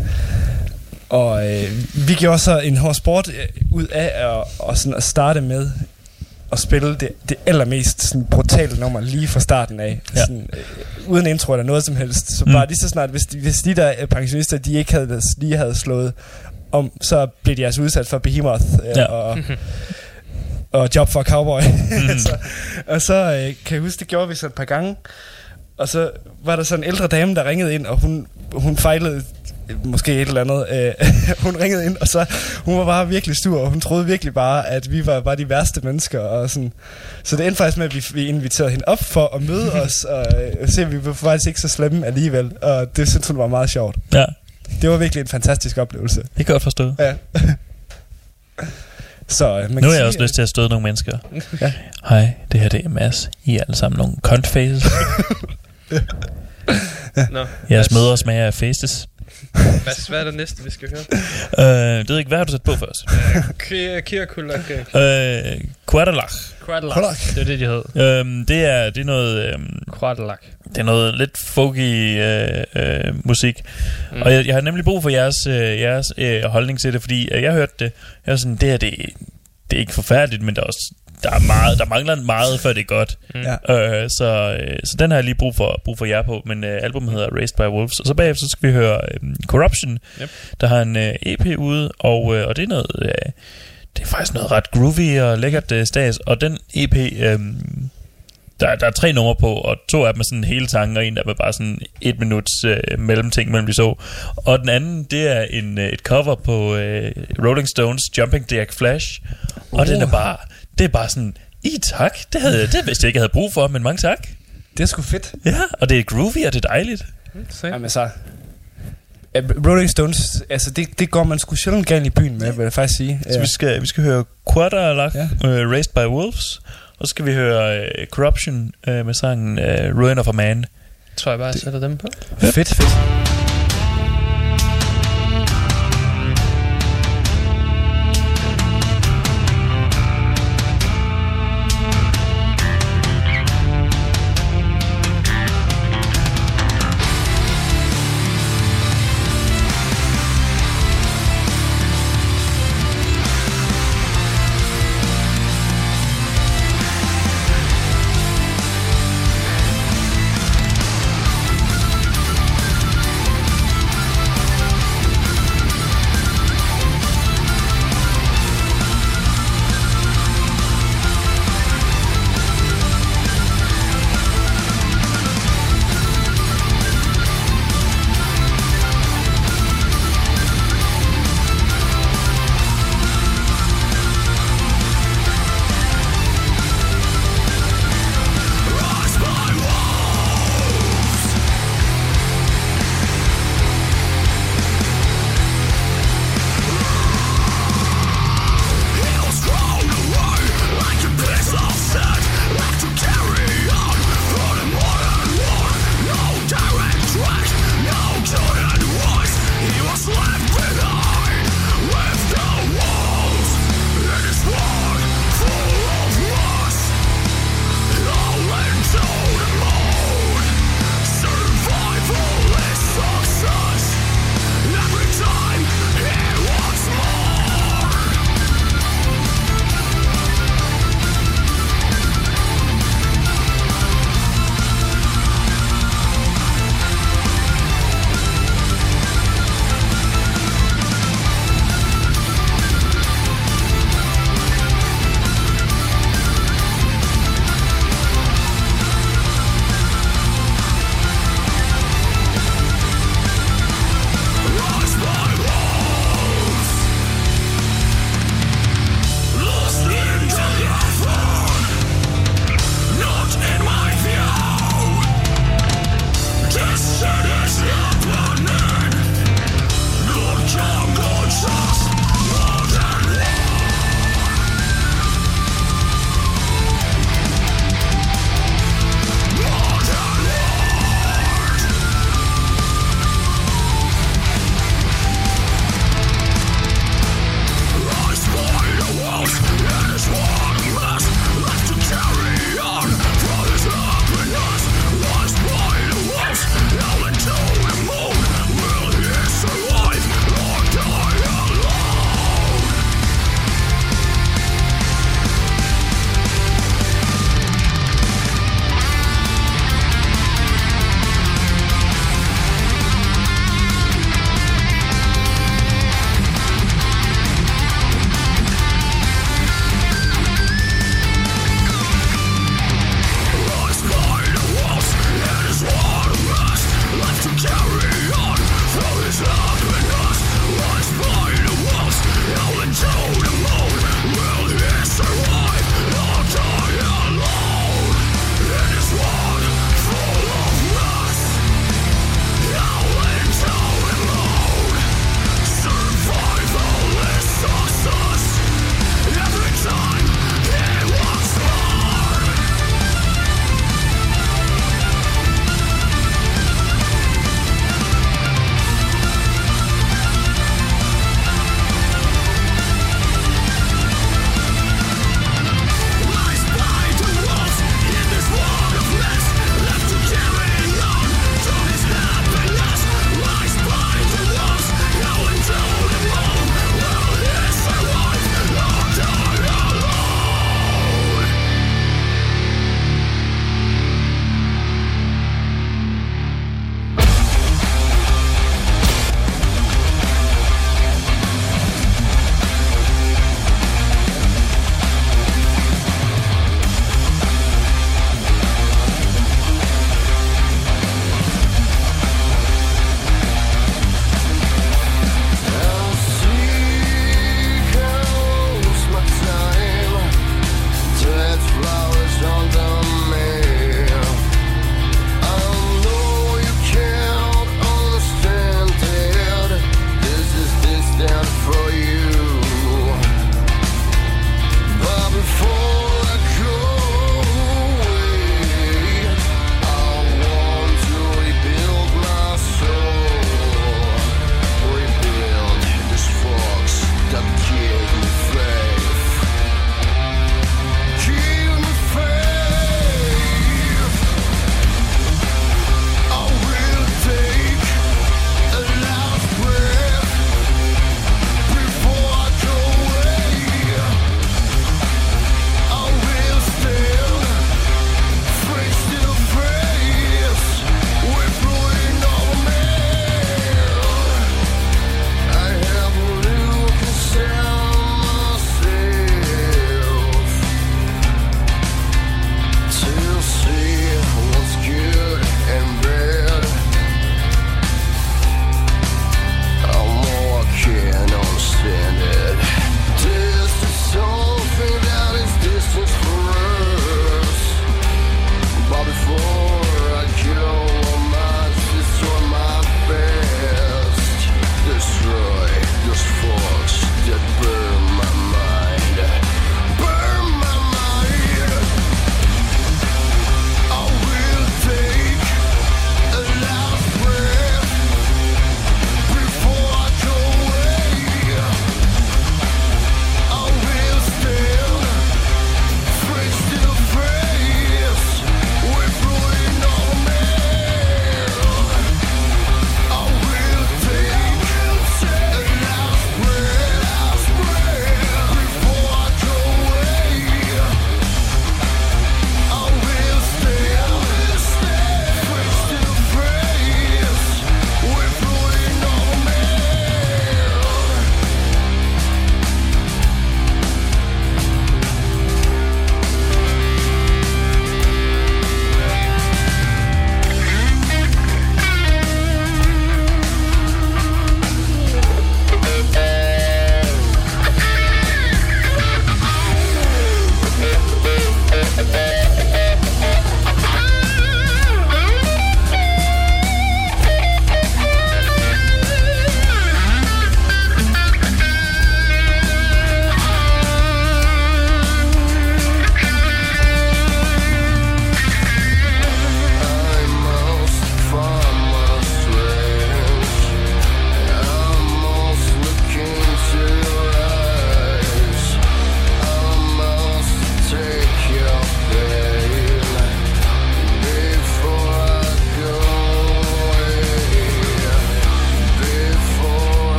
og øh, vi gjorde så en hård sport øh, ud af at, og sådan at starte med at spille det, det allermest sådan, brutale nummer lige fra starten af. Ja. Sådan, øh, uden intro eller noget som helst. Så Mm. mm. bare lige så snart, hvis de, hvis de der øh, pensionister, de ikke havde, lige havde slået om, så blev de altså udsat for Behemoth øh, Ja. og, og Job for Cowboy. Mm. så, og så øh, kan jeg huske, det gjorde vi så et par gange. og så var der sådan en ældre dame, der ringede ind, og hun, hun fejlede måske et eller andet. Øh, hun ringede ind, og så hun var bare virkelig sur, og hun troede virkelig bare, at vi var bare de værste mennesker. Og sådan. Så det endte faktisk med, at vi, vi inviterede hende op for at møde os, og øh, se, at vi var faktisk ikke så slemme alligevel. Og det synes hun var meget sjovt. Ja, Det var virkelig en fantastisk oplevelse. det kan jeg godt forstå. Ja. så øh, man Nu har jeg sige, også lyst til at støde nogle mennesker. Ja. Hej, det her det er Mads. I er alle sammen nogle cunt-faces. Nå, Jeres mødre smager af faces. Hvad, hvad er det næste, vi skal høre? Øh, det ved ikke, hvad har du sat på først? Kirkulak. Øh, Quadalach. Quadalak. Det er det, de hed. Øhm, det er det er noget øhm, Quadalak. det er noget lidt folky øh, øh, musik. Mm. Og jeg, jeg har nemlig brug for jeres øh, jeres øh, holdning til det, fordi øh, jeg hørte det. Jeg var sådan, det her det, det er ikke forfærdeligt, men der er også der er meget, der mangler meget før det er godt. Mm. Ja. Øh, så, øh, så den har jeg lige brug for, brug for jer på, men øh, albumet hedder Raised by Wolves. Og så bagefter så skal vi høre øh, Corruption, Yep. der har en øh, EP ude, og, øh, og det er noget, øh, det er faktisk noget ret groovy og lækkert øh, stas. Og den EP, øh, der, der er tre numre på, og to af dem er sådan hele tanken, og en der er bare sådan et minuts øh, mellemting mellem de så. Og den anden, det er en, øh, et cover på øh, Rolling Stones Jumping Jack Flash, og den er bare, det er bare sådan, i tak, det, havde, det vidste jeg ikke, jeg havde brug for, men mange tak. Det er sgu fedt. Ja, og det er groovy, og det er dejligt. Jamen så... Ja, Rolling Stones, altså det, det går man sgu sjældent galt i byen med, vil jeg faktisk sige. Så vi skal, vi skal høre Quadalach, Ja. ja. uh, Raised by Wolves, og så skal vi høre uh, Corruption uh, med sangen uh, Ruin of a Man. Tror jeg bare, jeg sætter dem på. Fedt, fedt. Down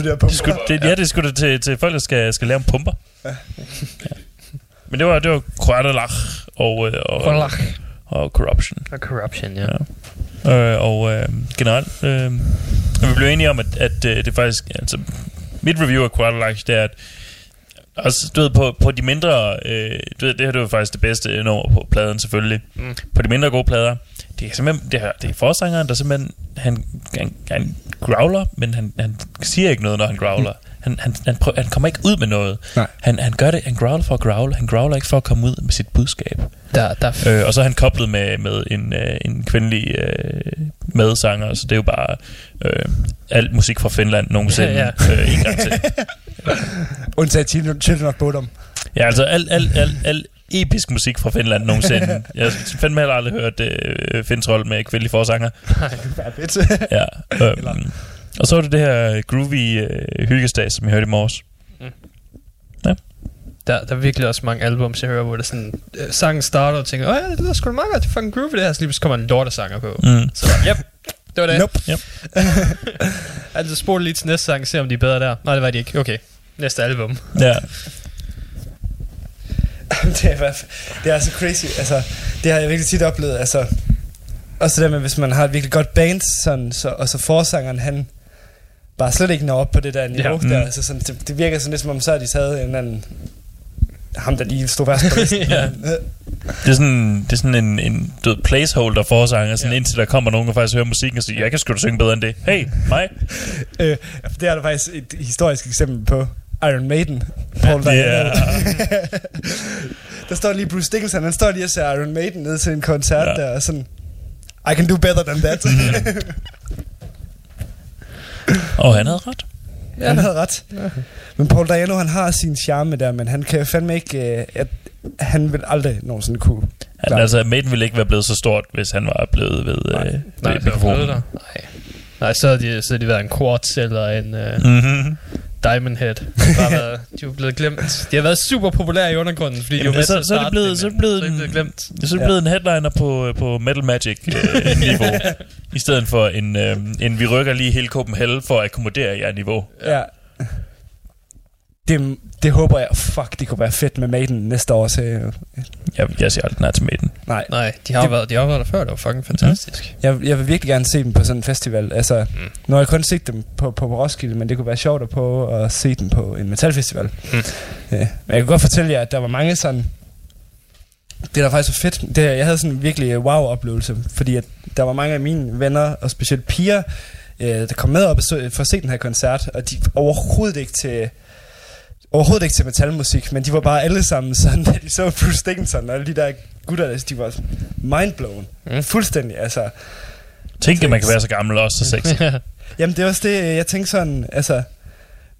Studerer på Det skulle, det, ja, det skulle det til, til folk, der skal, skal lære om pumper. Ja. Men det var, det var Quadalach og, øh, og, og, og Corruption. Og corruption, ja. Ja. Øh, og øh, generelt, øh, vi blev enige om, at, at øh, det faktisk, altså, mit review af Quadalach, det er, at også, du ved, på, på de mindre, øh, du ved, det her det var faktisk det bedste nummer på pladen selvfølgelig. Mm. På de mindre gode plader, det er simpelthen, det, her, det er forsangeren, der simpelthen, han, han, han growler, men han, han siger ikke noget, når han growler. Han, han, han, prøver, han kommer ikke ud med noget. Nej. Han, han gør det, han growler for at growle, han growler ikke for at komme ud med sit budskab. Der, der, Øh, og så er han koblet med, med en, øh, en kvindelig øh, medsanger, så det er jo bare øh, alt musik fra Finland nogensinde Ja, ja. Øh, en gang til. Undtagen Children of Bodom. Ja, altså alt al, al, al episk musik fra Finland nogensinde. Jeg har fandme heller aldrig hørt øh, Fintroll med kvindelig forsanger. Ja, fedt. Ja, øhm, og så var det det her groovy øh, hyggestas, som jeg hørte i morges. der, der er virkelig også mange albums, jeg hører, hvor det sådan, øh, sangen starter og tænker, åh ja, det lyder sgu da meget godt, det er fucking groovy det her, så lige kommer en lortesanger på. Mm. Så yep, det var det. Nope. Yep. altså spurgte lige til næste sang, se om de er bedre der. Nej, det var de ikke. Okay, næste album. Ja. det, er, det er så crazy. Altså, det har jeg virkelig tit oplevet. Altså, også det der med, hvis man har et virkelig godt band, sådan, så, og så forsangeren, han bare slet ikke når op på det der niveau Ja. ja. der. Mm. Altså, sådan, det, det, virker sådan lidt som om, så har de taget en anden ham, der lige stod værst på listen. Ja. Det er sådan, det er sådan en, en ved, placeholder forsanger, sådan ja. indtil der kommer nogen, der faktisk hører musikken og siger, jeg kan sgu da synge bedre end det. Hey, mig. øh, det er der faktisk et historisk eksempel på. Iron Maiden. Paul Det Diano. er, Der står lige Bruce Dickinson, han står lige og ser Iron Maiden ned til en koncert Ja. ja. der, og sådan, I can do better than that. og han havde ret. ja, han havde ret. Men Paul Diano, han har sin charme der, men han kan fandme ikke, øh, at han vil aldrig nogensinde kunne. Han, altså, Maiden ville ikke være blevet så stort, hvis han var blevet ved, Nej. øh, ved Nej, så mikrofonen. der. Nej. Nej, så havde de, så havde de været en Quartz eller en uh, Mm-hmm. Diamond Head. Bare været, de var blevet glemt. De har været super populære i undergrunden, fordi Jamen, de var så- så er det blevet- så er det blevet så er en- blevet glemt. Så er det Ja. blevet en headliner på, på Metal Magic øh, niveau, i stedet for en, øh, en vi rykker lige hele Copenhagen for at akkommodere jer niveau. Ja. Det, det håber jeg, fuck, det kunne være fedt med Maiden næste år. Så, øh, Jeg, jeg siger aldrig nej til Maiden. nej, Nej, de har, Det- været, de har været der før, det var fucking fantastisk. jeg, jeg vil virkelig gerne se dem på sådan en festival. Altså, Mm. mm. nu har jeg kun set dem på, på, på Roskilde, men det kunne være sjovt at prøve at se dem på en metalfestival. Mm. Ja. Men jeg kan godt fortælle jer, at der var mange sådan... Det der faktisk var fedt, det, jeg havde sådan en virkelig wow-oplevelse, fordi at der var mange af mine venner, og specielt piger, øh, der kom med op for at se den her koncert, og de overhovedet ikke til overhovedet ikke til metalmusik, men de var bare alle sammen sådan, da de så Bruce Dickinson og alle de der gutter, der, de var mindblown. Mm. Fuldstændig, altså. Tænk, at man kan være så gammel og også så sexy. Jamen, det er også det, jeg tænkte sådan, altså,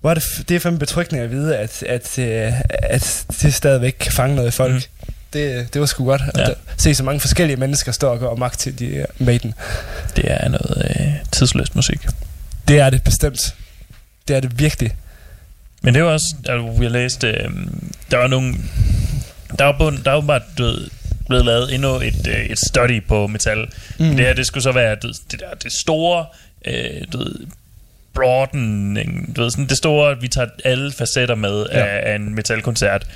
hvor er det, det er fandme betryggende at vide, at, at, øh, at det stadigvæk kan fange noget i folk. Mm. Det, det var sgu godt Ja. at se så mange forskellige mennesker stå og gøre magt til de uh, Maiden. Det er noget øh, tidsløst musik. Det er det bestemt. Det er det virkelig. Men det var også, altså, vi har læst, øh, der var nogle, der var, på, der var bare, du ved, blevet lavet endnu et, øh, et study på metal. Mm. Det her, det skulle så være ved, det, der, det store, øh, du ved, broadening, du ved, sådan det store, at vi tager alle facetter med ja. Af, af en metalkoncert,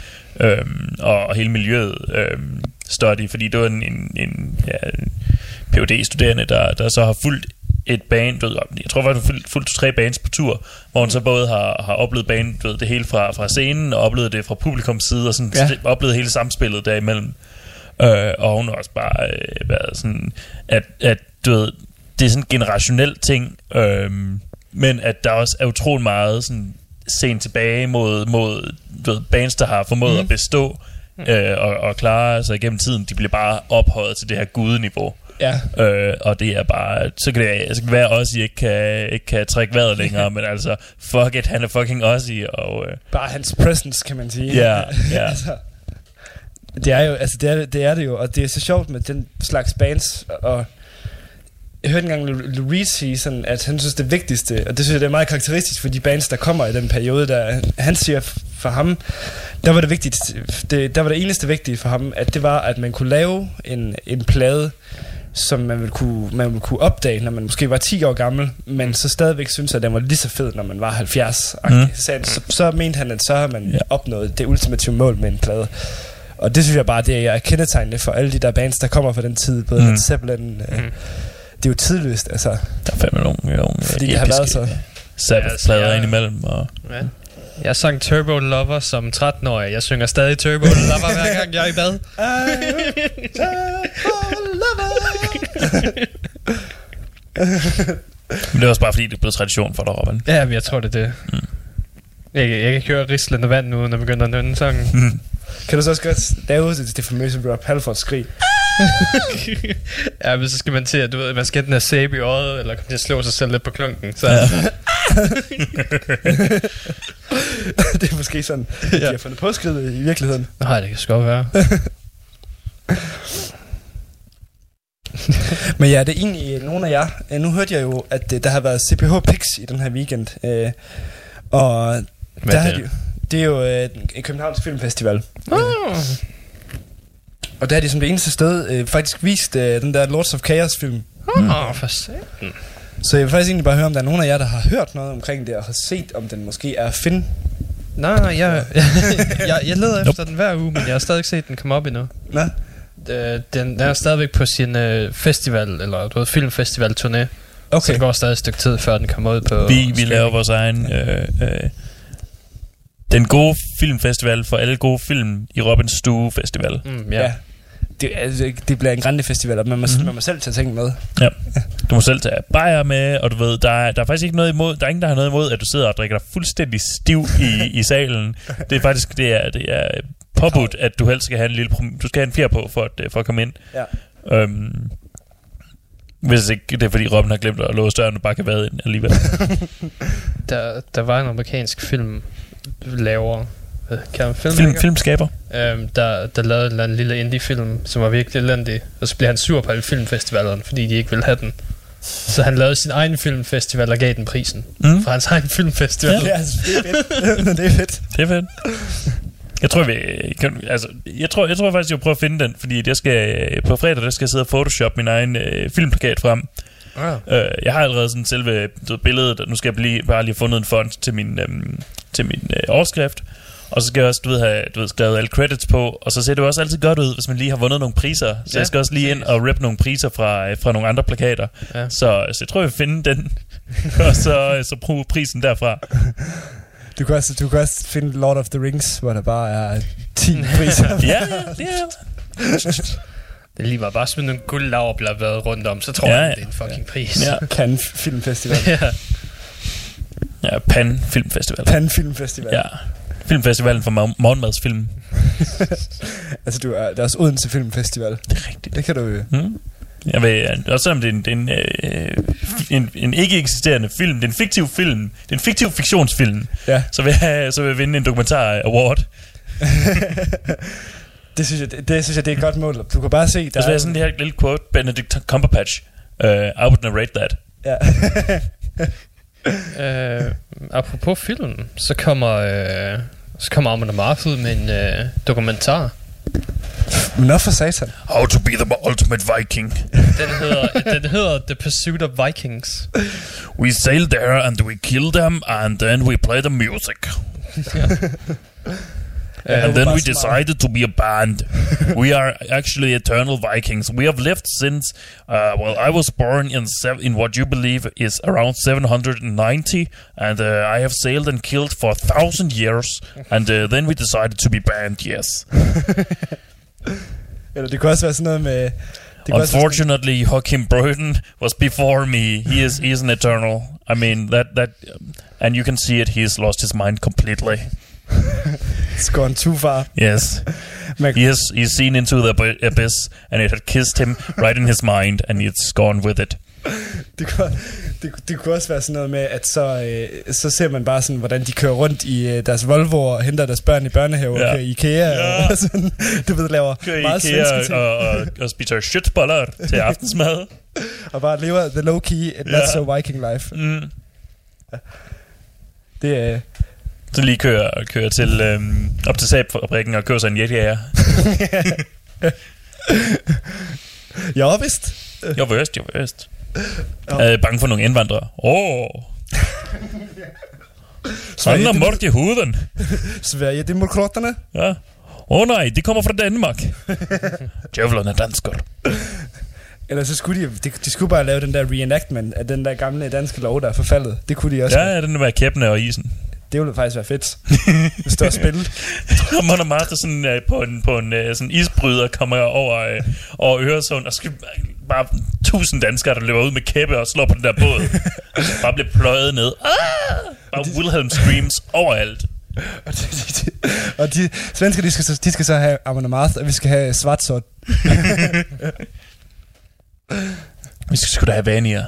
øhm, og, og hele miljøet øhm, study, fordi det var en, en, en ja, phd studerende der, der så har fulgt et band, ved, jeg tror faktisk, han har fulgt, fulgt tre bands på tur, hvor han så både har, har oplevet band, ved, det hele fra, fra scenen, og oplevet det fra publikums side, og sådan Ja. oplevet hele samspillet derimellem. Øh, og hun har også bare øh, været sådan, at, at du ved, det er sådan en generationel ting, øh, men at der også er utrolig meget sådan sent tilbage mod, mod du ved, bands, der har formået mm. at bestå øh, og, og klare sig igennem tiden, de bliver bare ophøjet til det her gudeniveau. Ja. Øh, og det er bare, så kan det, så kan det være også, at I ikke kan, ikke kan trække vejret længere, men altså, fuck it, han er fucking Ozzy, og øh, Bare hans presence, kan man sige. Ja, ja. altså, det er jo, altså det er, det er det jo, og det er så sjovt med den slags bands, og jeg hørte engang Lou- Lou Reed sige sådan, at han synes det vigtigste, og det synes jeg det er meget karakteristisk for de bands, der kommer i den periode, der han siger for ham, der var det vigtigt, det, der var det eneste vigtige for ham, at det var, at man kunne lave en, en plade, som man ville, kunne, man ville kunne opdage, når man måske var 10 år gammel, men så stadigvæk synes, at den var lige så fed, når man var 70. Mm. Mm. Så, så, så mente han, at så har man opnået det ultimative mål med en plade. Og det synes jeg bare, det er kendetegnende for alle de der bands, der kommer fra den tid. Både Mm. mm. Led Zeppelin, øh, Mm. det er jo tidløst, altså. Der er fandme nogle, nogle Fordi det har været så... Sabbath-plader Ja, altså, jeg- indimellem. Og, Ja. Jeg sang Turbo Lover som 13-årig. Jeg synger stadig Turbo Lover hver gang jeg er i bad. men det er også bare fordi, det er blevet tradition for dig, Robin. Ja, men jeg tror, det er det. Mm. Jeg, kan- jeg kan køre rislende vand nu, når jeg begynder at nynne sangen. Mm. Kan du så også godt lave det, det famøse Rob Halford skrig? ja, men så skal man til, at du ved, man skal enten have sæbe i øjet, eller komme til at slå sig selv lidt på klunken. Så Ja. ja. det er måske sådan, ja. de har fundet på skridt i virkeligheden. Nej, det kan sgu godt være. Men ja, det er egentlig nogle af jer. Øh, Nu hørte jeg jo, at øh, der har været CPH Pix i den her weekend. Øh, og Hvad der er har det? de, jo- det er jo øh, en Københavns Filmfestival. Oh. Og der har de som det eneste sted øh, faktisk vist øh, den der Lords of Chaos film. Åh, oh, for satan. Så jeg vil faktisk egentlig bare høre, om der er nogen af jer, der har hørt noget omkring det, og har set, om den måske er Finn. Nej, nej, jeg, jeg, jeg leder efter den hver uge, men jeg har stadig ikke set den komme op endnu. Nå? Øh, Den, den er stadigvæk på sin øh, festival, eller du ved, filmfestival-turné. Okay. Så det går stadig et stykke tid, før den kommer ud på... Vi, vi laver vores egen... Øh, øh, den gode filmfestival for alle gode film i Robins Stue Festival. Mm, ja. Ja. Det, altså, det bliver en grande festival, og man må, Mhm. mm-hmm. man må selv tage ting med. Du må selv tage bajer med, og du ved, der er, der er faktisk ikke noget imod, der er ingen, der har noget imod, at du sidder og drikker dig fuldstændig stiv i, i salen. Det er faktisk, det er, det er påbudt, at du helst skal have en lille, du skal have en fjer på, for at, øh, for at komme ind. Ja. Øhm, hvis ikke det er, fordi Robin har glemt at låse døren, og bare kan være ind alligevel. Der, der var en amerikansk film laver hvad kan man film, Film, filmskaber. øhm, der, der lavede en eller anden lille indie-film, som var virkelig elendig. Og så blev han sur på alle filmfestivalerne, fordi de ikke ville have den. Så han lavede sin egen filmfestival og gav den prisen. Mm, Fra hans egen filmfestival. Ja, altså, det er fedt. det er fedt. det er fedt. Jeg tror, vi kan, altså, jeg tror, jeg tror faktisk, jeg vil prøve at finde den, fordi jeg skal, på fredag, der skal jeg sidde og photoshop min egen øh, filmplakat frem. Ah. Øh, jeg har allerede sådan selve billedet, og nu skal jeg lige, bare lige have fundet en font til min, øhm, til min øh, overskrift. Og så skal jeg også, du ved, have du ved, skrevet alle credits på, og så ser det jo også altid godt ud, hvis man lige har vundet nogle priser. Så Ja, jeg skal også lige ind og rip nogle priser fra, øh, fra nogle andre plakater. Ja. Så, så jeg tror, jeg vil finde den, og så, øh, så bruge prisen derfra. Du kan, også, du kan også finde Lord of the Rings, hvor der bare er 10 priser. Ja, ja, det er Det lige bare, bare smide nogle guldlaverblader rundt om, så tror ja. jeg, det er en fucking pris. Ja, Cannes Filmfestival. ja. ja Pan Filmfestival. Pan Filmfestival. Ja. Filmfestivalen for morgen- morgenmadsfilm. Altså, du er, der er også Odense Filmfestival. Det er rigtigt. Det kan du jo. Hmm. Jeg ved, også selvom det er en, det er en, øh, en, en ikke eksisterende film, det er en fiktiv film, det er en fiktiv fiktionsfilm, Ja. så vil jeg, så vil jeg vinde en dokumentar award. Det synes, jeg, det, det synes jeg, det er et godt mål. Du kan bare se, der så jeg sådan det her lille quote, Benedict Cumberbatch, uh, I would narrate that. Ja. Øh, apropos film, så kommer, øh, så kommer Armand Amarth ud med en øh, dokumentar. Men nå for satan. How to be the ultimate viking. Den hedder, den hedder The Pursuit of Vikings. We sail there and we kill them and then we play the music. Ja, and then we decided to be a band. we are actually eternal Vikings. We have lived since, uh, well, I was born in sev- in what you believe is around 790, and uh, I have sailed and killed for a thousand years, and uh, then we decided to be band. Yes, Eller det kunne også være sådan noget med... Det kunne også være sådan, unfortunately, Joachim Burton was before me. He is he is an eternal. I mean that that, um, and you can see it. He has lost his mind completely. it's gone too far. Yes. Has he's seen into the ab- abyss, and it had kissed him right in his mind, and it's gone with it. det, kunne, det, det kunne også være sådan noget med, at så, øh, så ser man bare sådan, hvordan de kører rundt i øh, deres Volvo og henter deres børn i børnehave Ja. og kører i IKEA Ja. og sådan, du ved, laver Kører meget IKEA svenske ting. og, og, og spiser shitboller til aftensmad. Og bare lever the low-key and Ja. not so viking life. Mm. Det er... Så lige kører, kører til, øhm, op til Saab-fabrikken og kører sig en jetjager. ja, vist. Jeg var øst, jeg var øst. Jeg er bange for nogle indvandrere. Åh, oh, Sverige, det, mørkt i huden. Sverige, demokraterna. Ja. Åh oh, nej, de kommer fra Danmark. Djævlerne dansker. Eller så skulle de, de, de skulle bare lave den der reenactment af den der gamle danske lov, der er forfaldet. Det kunne de også. Ja, den der kæppende og isen. Det ville faktisk være fedt. Hvis det var spil. Og Mon Master sådan uh, på en, på en uh, sådan isbryder kommer over, uh, over Øresund, og skal bare tusind danskere, der løber ud med kæppe og slår på den der båd. bare bliver pløjet ned. Ah! Bare Wilhelm screams overalt. Og de, de, de, og de svensker, de skal, så- de skal så have Amon Amarth, og vi skal have Svartsort. Vi skal sgu da have Vania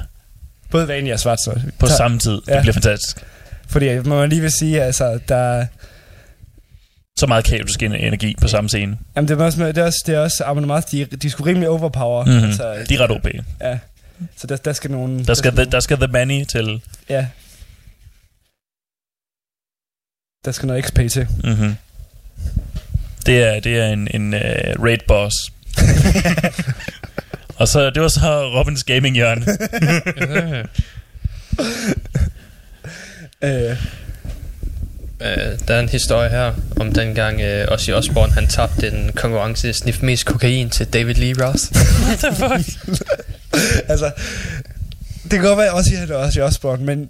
Både Vania og Svartsort. på samme tid. Det Ja. bliver fantastisk. Fordi må man lige vil sige, altså, der, Så meget kaotisk en- energi på samme scene. jamen, det er også, det er også, det er også Amon de, de er sgu rimelig overpower. Mm-hmm. Altså, De er ret OP. Ja. Så der, der skal nogen... Der skal, the, nogen- der skal The Manny til. Ja. Der skal noget XP til. Mm-hmm. Det er, det er en, en uh, raid boss. og så, det var så Robins gaming hjørne. Øh, Øh, der er en historie her om dengang øh, Ozzy Osbourne han tabte en konkurrence i snif mest kokain til David Lee Roth. What the fuck? altså, det kan godt være, også at det er også i Osborne, men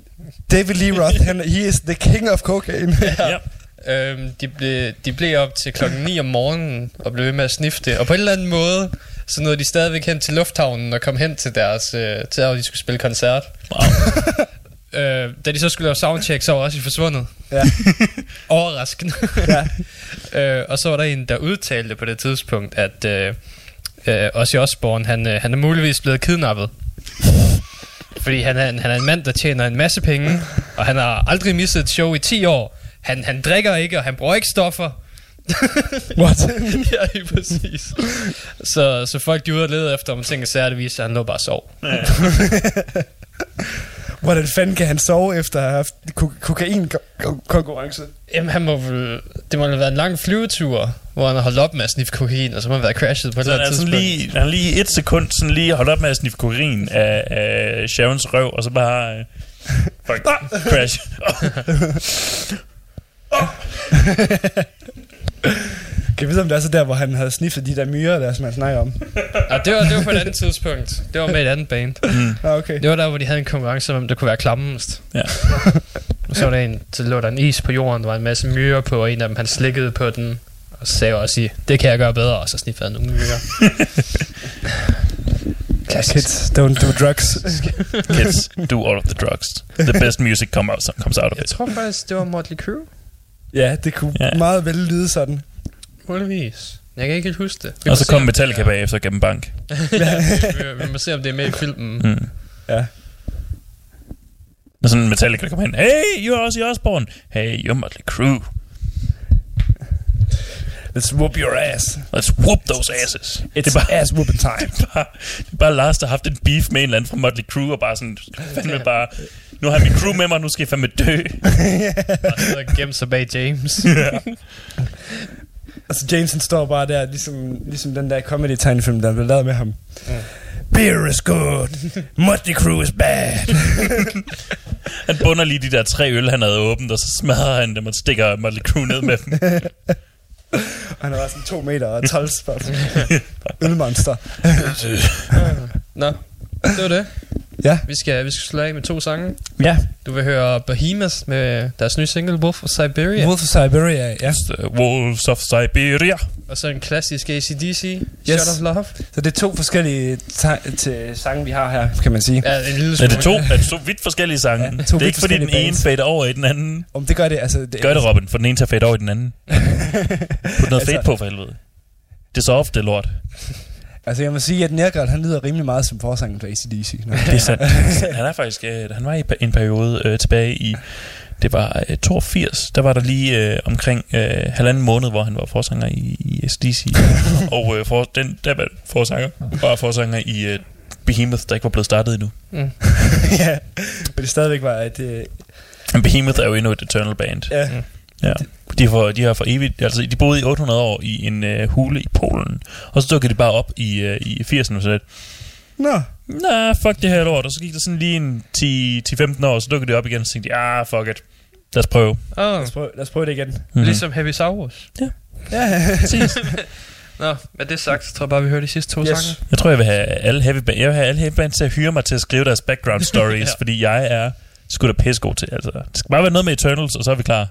David Lee Roth, han, he is the king of cocaine. ja. Øhm, de, blev, de blev op til klokken 9 om morgenen og blev ved med at snifte det. Og på en eller anden måde, så nåede de stadigvæk hen til lufthavnen og kom hen til deres, øh, til hvor de skulle spille koncert. Wow. Øh, da de så skulle lave soundcheck, så var også forsvundet. Ja. Overraskende. ja. øh, og så var der en, der udtalte på det tidspunkt, at øh, øh, Ozzy Osbourne, han, øh, han er muligvis blevet kidnappet. Fordi han er, en- han er en mand, der tjener en masse penge, og han har aldrig misset et show i 10 år. Han, han drikker ikke, og han bruger ikke stoffer. What? ja, lige præcis. Så, så folk de ude og lede efter, om ting er særligt vist, at han lå bare og sov. Hvordan fanden kan han sove efter at have haft ko- kokain-konkurrence? Jamen, han må vel, det må have været en lang flyvetur, hvor han har holdt op med at sniffe kokain, og så må han været crashet på et Så eller han er andet sådan tidspunkt. lige, han lige et sekund sådan lige holdt op med at sniffe kokain af, af Sharons røv, og så bare... Øh, fuck, crash. Kan vi vide, om det er så der, hvor han havde sniftet de der myrer, der som han snakker om? Ja, det var, det var på et andet tidspunkt. Det var med et andet band. Ah, okay. Det var der, hvor de havde en konkurrence om, der kunne være klammest. Ja. Og så var der en, så lå der en is på jorden, der var en masse myrer på, og en af dem, han slikkede på den, og så sagde jeg også, det kan jeg gøre bedre, og så sniffede han nogle myrer. Kids, don't do drugs. Kids, do all of the drugs. The best music come out, comes out of Jeg it. tror faktisk, det var Motley Crue. ja, det kunne Ja. meget vel lyde sådan. Muligvis. Jeg kan ikke helt huske det. Vi Og så kom om Metallica er- bagefter gennem bank. vi, vi må se, om det er med i filmen. Mm. Ja. Når sådan Metallica kommer hen. Hey, you're Ozzy Osbourne. Hey, you're Motley Crue. Let's whoop your ass. Let's whoop those asses. It's det er bare, ass whooping time. det, er bare, det er bare Lars, der har haft en beef med en eller anden fra Motley Crue, og bare sådan, fandme bare, nu har jeg min crew med mig, nu skal jeg fandme dø. Og så gemme sig bag James. Altså Jameson står bare der, ligesom, ligesom den der comedy-tegnefilm, der blev lavet med ham. Beer is good. Motley Crue is bad. Han bunder lige de der tre øl, han havde åbent, og så smadrer han dem og stikker Motley Crue ned med dem. Han er bare sådan to meter og 12 spot. Ølmonster. Nå, det var det. Ja. Vi skal, vi skal slå af med to sange. Ja. Du vil høre Behemoth med deres nye single, Wolf of Siberia. Wolf of Siberia, ja. The Wolves of Siberia. Og så en klassisk ACDC, Yes. Shot of Love. Så det er to forskellige til sange, vi har her, kan man sige. Ja, en lille Er smule. det to, er det to vidt forskellige sange? Ja, to det er ikke fordi den ene fader over i den anden. Om det gør det, altså... Det, Gør det, Robin, for den ene at fade over i den anden. Put noget Altså- fade på for helvede. Det er så ofte, det er lort. Altså jeg må sige, at Nergard, han lyder rimelig meget som forsangen for ACDC. Nå. Det er sandt. Han er faktisk, øh, han var i en periode øh, tilbage i, det var øh, 82, der var der lige øh, omkring øh, halvanden måned, hvor han var forsanger i, i SDC. og øh, for, den, der var forsanger, var forsanger i øh, Behemoth, der ikke var blevet startet endnu. Mm. ja, men det stadigvæk var et... Øh, Behemoth er jo endnu et Eternal band. ja, Ja. De, har for, de har for evigt, altså de boede i 800 år i en øh, hule i Polen, og så dukkede de bare op i, øh, i 80'erne og sådan lidt. Nå, Nå, fuck det her lort. Og så gik der sådan lige en 10 10-15 år, så dukkede det op igen, og så tænkte jeg, ah, fuck it. Lad os prøve. Oh, lad os prøve, lad os prøve det igen. Mm-hmm. ligesom Heavy Saurus. Ja, Præcis. Nå, med det sagt, så tror jeg bare, vi hører de sidste to Yes. sange. Jeg tror, jeg vil have alle heavy band, jeg vil have alle heavy bands til at hyre mig til at skrive deres background stories, ja. fordi jeg er sgu da pissegod til. Altså, det skal bare være noget med Eternals, og så er vi klar.